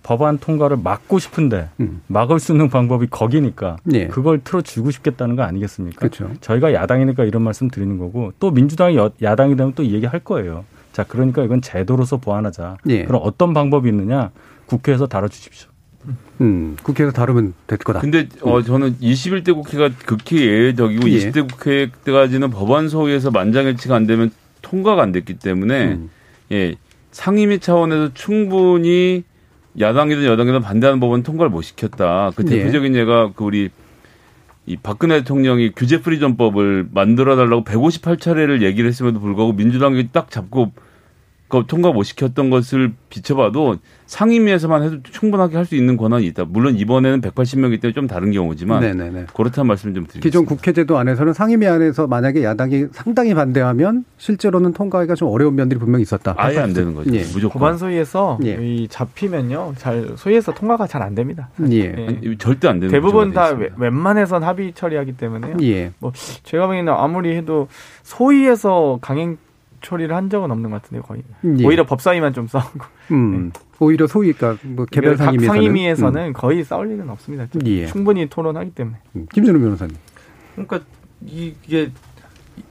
법안 통과를 막고 싶은데 음. 막을 수 있는 방법이 거기니까 네. 그걸 틀어주고 싶겠다는 거 아니겠습니까? 그렇죠. 저희가 야당이니까 이런 말씀 드리는 거고 또 민주당이 여- 야당이 되면 또이 얘기 할 거예요. 자, 그러니까 이건 제도로서 보완하자. 예. 그럼 어떤 방법이 있느냐? 국회에서 다뤄주십시오. 음, 국회에서 다루면 될 거다. 근데 어 저는 21대 국회가 극히 예외적이고 예. 20대 국회 때까지는 법안 소위에서 만장일치가 안 되면 통과가 안 됐기 때문에 음. 예 상임위 차원에서 충분히 야당이든 여당이든 반대하는 법은 통과를 못 시켰다. 그 예. 대표적인 예가 그 우리 이 박근혜 대통령이 규제 프리전법을 만들어 달라고 158차례를 얘기를 했음에도 불구하고 민주당이 딱 잡고 그 통과 못 시켰던 것을 비춰봐도 상임위에서만 해도 충분하게 할 수 있는 권한이 있다. 물론 이번에는 180명이기 때문에 좀 다른 경우지만 네네네. 그렇다는 말씀 좀 드리겠습니다. 기존 국회제도 안에서는 상임위 안에서 만약에 야당이 상당히 반대하면 실제로는 통과하기가 좀 어려운 면들이 분명히 있었다. 아예 안 되는 거죠. 예. 무조건. 법안 소위에서 예. 이 잡히면요, 잘 소위에서 통과가 잘 안 됩니다. 예. 예. 아니, 절대 안 되는 대부분 다 있습니다. 웬만해선 합의 처리하기 때문에요. 예. 제가 보기에는 아무리 해도 소위에서 강행 처리를 한 적은 없는 것 같은데 거의 예. 오히려 법사위만 좀 싸우고 음. 오히려 소위 그러니까 뭐 개별 각 상임위에서는 상임위에서는 거의 싸울 일은 없습니다. 예. 충분히 토론하기 때문에 음. 김준우 변호사님. 그러니까 이게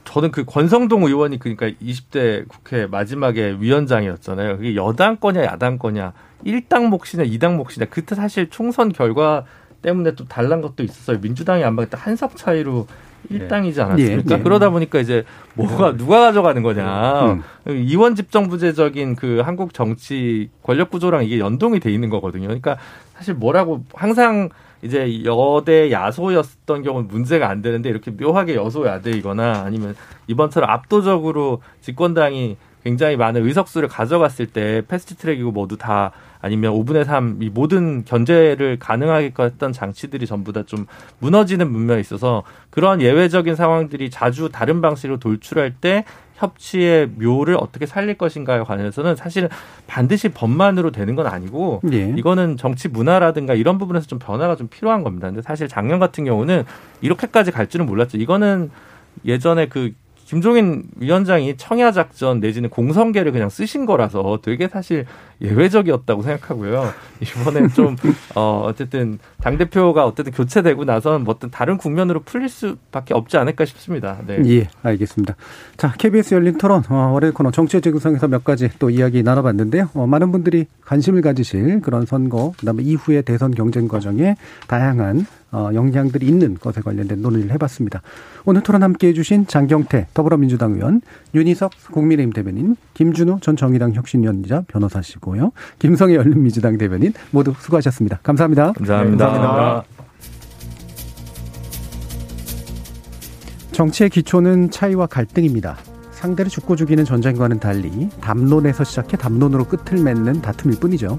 저는 그 권성동 의원이 그러니까 20대 국회 마지막에 위원장이었잖아요. 그게 여당 거냐 야당 거냐, 1당 몫이냐 2당 몫이냐. 그때 사실 총선 결과 때문에 또 달란 것도 있었어요. 민주당이 안 받았다 한석 차이로 1당이지 않았습니까? 예, 예. 그러다 보니까 이제 뭐가 누가 가져가는 거냐. 음. 이원 집정부제적인 그 한국 정치 권력 구조랑 이게 연동이 돼 있는 거거든요. 그러니까 사실 뭐라고 항상 이제 여대 야소였던 경우는 문제가 안 되는데 이렇게 묘하게 여소 야대이거나 아니면 이번처럼 압도적으로 집권당이 굉장히 많은 의석수를 가져갔을 때 패스트 트랙이고 모두 다 아니면 5분의 3 이 모든 견제를 가능하게 했던 장치들이 전부 다 좀 무너지는 문명이 있어서 그런 예외적인 상황들이 자주 다른 방식으로 돌출할 때 협치의 묘를 어떻게 살릴 것인가에 관해서는 사실은 반드시 법만으로 되는 건 아니고 예. 이거는 정치 문화라든가 이런 부분에서 좀 변화가 좀 필요한 겁니다. 근데 사실 작년 같은 경우는 이렇게까지 갈 줄은 몰랐죠. 이거는 예전에 그 김종인 위원장이 청야 작전 내지는 공성계를 그냥 쓰신 거라서 되게 사실 예외적이었다고 생각하고요. 이번에 좀 어, 어쨌든 당 대표가 어쨌든 교체되고 나선 뭐 어떤 다른 국면으로 풀릴 수밖에 없지 않을까 싶습니다. 네. 예, 알겠습니다. 자, KBS 열린 토론, 어, 월요일 코너 정치의 재구성에서 몇 가지 또 이야기 나눠봤는데요. 어, 많은 분들이 관심을 가지실 그런 선거, 그 다음에 이후의 대선 경쟁 과정에 다양한 어, 영향들이 있는 것에 관련된 논의를 해봤습니다. 오늘 토론 함께 해 주신 장경태 더불어민주당 의원, 윤희석 국민의힘 대변인, 김준우 전 정의당 혁신위원이자 변호사시고요. 김성애 열린민주당 대변인 모두 수고하셨습니다. 감사합니다. 감사합니다. 네, 감사합니다. 정치의 기초는 차이와 갈등입니다. 상대를 죽고 죽이는 전쟁과는 달리 담론에서 시작해 담론으로 끝을 맺는 다툼일 뿐이죠.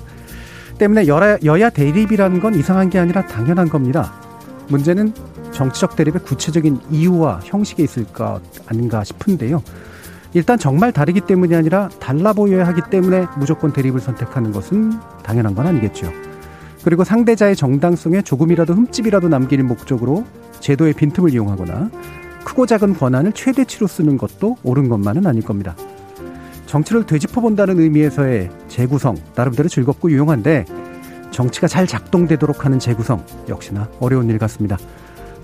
때문에 여야, 여야 대립이라는 건 이상한 게 아니라 당연한 겁니다. 문제는 정치적 대립의 구체적인 이유와 형식에 있을 것 아닌가 싶은데요. 일단 정말 다르기 때문이 아니라 달라 보여야 하기 때문에 무조건 대립을 선택하는 것은 당연한 건 아니겠죠. 그리고 상대자의 정당성에 조금이라도 흠집이라도 남기는 목적으로 제도의 빈틈을 이용하거나 크고 작은 권한을 최대치로 쓰는 것도 옳은 것만은 아닐 겁니다. 정치를 되짚어본다는 의미에서의 재구성, 나름대로 즐겁고 유용한데 정치가 잘 작동되도록 하는 재구성 역시나 어려운 일 같습니다.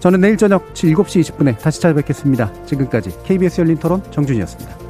저는 내일 저녁 7시 20분에 다시 찾아뵙겠습니다. 지금까지 KBS 열린 토론 정준이었습니다.